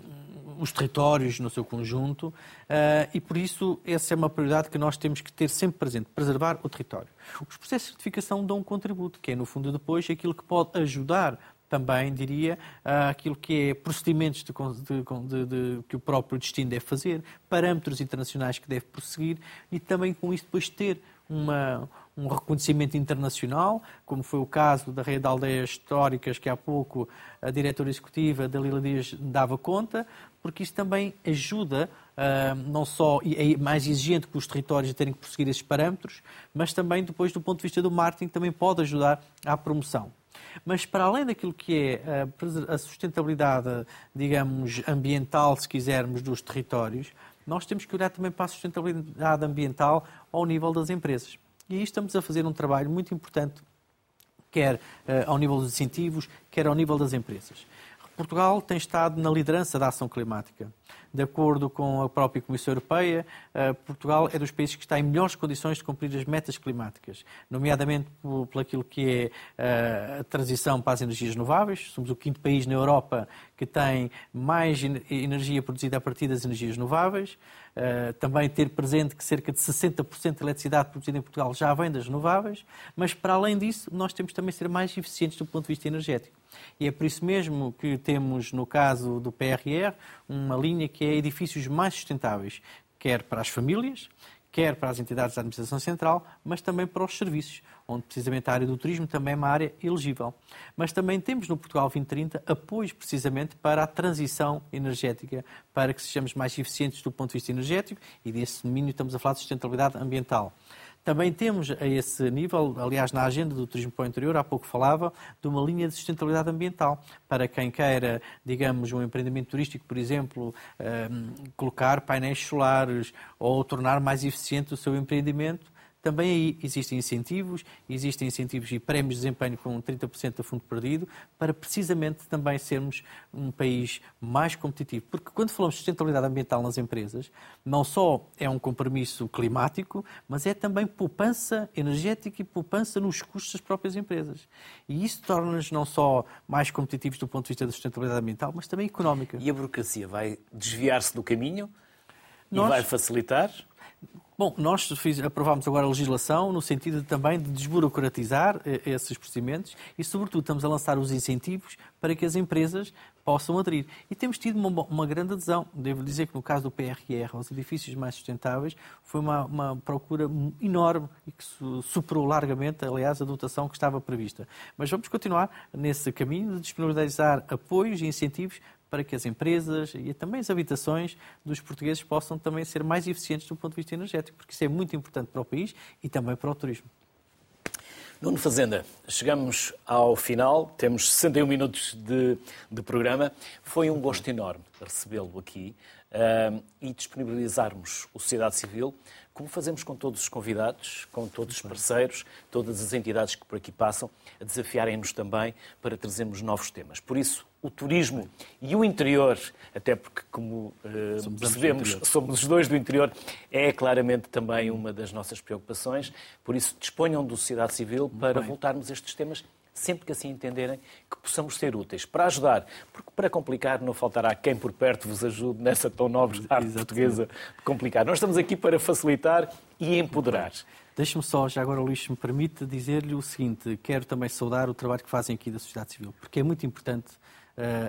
os territórios no seu conjunto, uh, e por isso essa é uma prioridade que nós temos que ter sempre presente, preservar o território. Os processos de certificação dão um contributo, que é, no fundo, depois aquilo que pode ajudar também, diria, aquilo que é procedimentos de, de, de, que o próprio destino deve fazer, parâmetros internacionais que deve prosseguir e também com isso depois ter uma, um reconhecimento internacional, como foi o caso da Rede de Aldeias Históricas, que há pouco a diretora executiva Dalila Dias dava conta, porque isso também ajuda, uh, não só é mais exigente que os territórios terem que prosseguir esses parâmetros, mas também, depois, do ponto de vista do marketing, também pode ajudar à promoção. Mas para além daquilo que é a sustentabilidade, digamos, ambiental, se quisermos, dos territórios, nós temos que olhar também para a sustentabilidade ambiental ao nível das empresas. E aí estamos a fazer um trabalho muito importante, quer uh, ao nível dos incentivos, quer ao nível das empresas. Portugal tem estado na liderança da ação climática. De acordo com a própria Comissão Europeia, eh, Portugal é dos países que está em melhores condições de cumprir as metas climáticas, nomeadamente por, aquilo que é eh, a transição para as energias renováveis. Somos o quinto país na Europa que tem mais energia produzida a partir das energias renováveis. Eh, também ter presente que cerca de 60% da eletricidade produzida em Portugal já vem das renováveis, mas para além disso, nós temos também de ser mais eficientes do ponto de vista energético. E é por isso mesmo que temos, no caso do PRR, uma linha que é edifícios mais sustentáveis, quer para as famílias, quer para as entidades da administração central, mas também para os serviços, onde precisamente a área do turismo também é uma área elegível. Mas também temos no Portugal 2030 apoios precisamente para a transição energética, para que sejamos mais eficientes do ponto de vista energético e desse domínio estamos a falar de sustentabilidade ambiental. Também temos a esse nível, aliás, na agenda do Turismo para o Interior, há pouco falava, de uma linha de sustentabilidade ambiental. Para quem queira, digamos, um empreendimento turístico, por exemplo, ehm, colocar painéis solares ou tornar mais eficiente o seu empreendimento, também aí existem incentivos, existem incentivos e prémios de desempenho com 30% do fundo perdido, para precisamente também sermos um país mais competitivo. Porque quando falamos de sustentabilidade ambiental nas empresas, não só é um compromisso climático, mas é também poupança energética e poupança nos custos das próprias empresas. E isso torna-nos não só mais competitivos do ponto de vista da sustentabilidade ambiental, mas também económica. E a burocracia vai desviar-se do caminho? Nós, e vai facilitar? Bom, nós fiz, aprovámos agora a legislação no sentido também de desburocratizar eh, esses procedimentos e, sobretudo, estamos a lançar os incentivos para que as empresas possam aderir. E temos tido uma, uma grande adesão. Devo dizer que no caso do PRR, aos edifícios mais sustentáveis, foi uma, uma procura enorme e que superou largamente, aliás, a dotação que estava prevista. Mas vamos continuar nesse caminho de disponibilizar apoios e incentivos para que as empresas e também as habitações dos portugueses possam também ser mais eficientes do ponto de vista energético, porque isso é muito importante para o país e também para o turismo. Nuno Fazenda, chegamos ao final, temos 61 minutos de, de programa. Foi um gosto enorme recebê-lo aqui uh, e disponibilizarmos o Sociedade Civil, como fazemos com todos os convidados, com todos os parceiros, todas as entidades que por aqui passam, a desafiarem-nos também para trazermos novos temas. Por isso, o turismo e o interior, até porque, como uh, somos percebemos, somos os dois do interior, é claramente também uma das nossas preocupações. Por isso, disponham do sociedade civil para voltarmos a estes temas sempre que assim entenderem que possamos ser úteis para ajudar, porque para complicar não faltará quem por perto vos ajude nessa tão nobre arte Exatamente. portuguesa de complicar. Nós estamos aqui para facilitar e empoderar. Deixe-me só, já agora o Luís me permite dizer-lhe o seguinte, quero também saudar o trabalho que fazem aqui da sociedade civil, porque é muito importante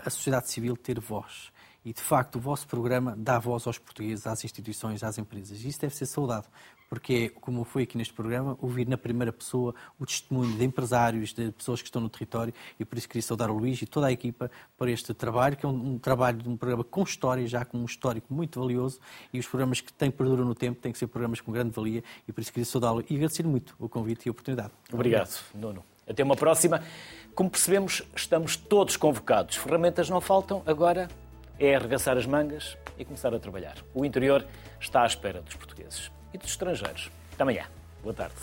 a sociedade civil ter voz. E, de facto, o vosso programa dá voz aos portugueses, às instituições, às empresas. Isso deve ser saudado, porque é, como foi aqui neste programa, ouvir na primeira pessoa o testemunho de empresários, de pessoas que estão no território, e por isso queria saudar o Luís e toda a equipa por este trabalho, que é um, um trabalho de um programa com história, já com um histórico muito valioso, e os programas que têm perduram no tempo têm que ser programas com grande valia, e por isso queria saudá-lo e agradecer muito o convite e a oportunidade. Obrigado, Nuno. Até uma próxima. Como percebemos, estamos todos convocados. Ferramentas não faltam, agora é arregaçar as mangas e começar a trabalhar. O interior está à espera dos portugueses e dos estrangeiros. Até amanhã. Boa tarde.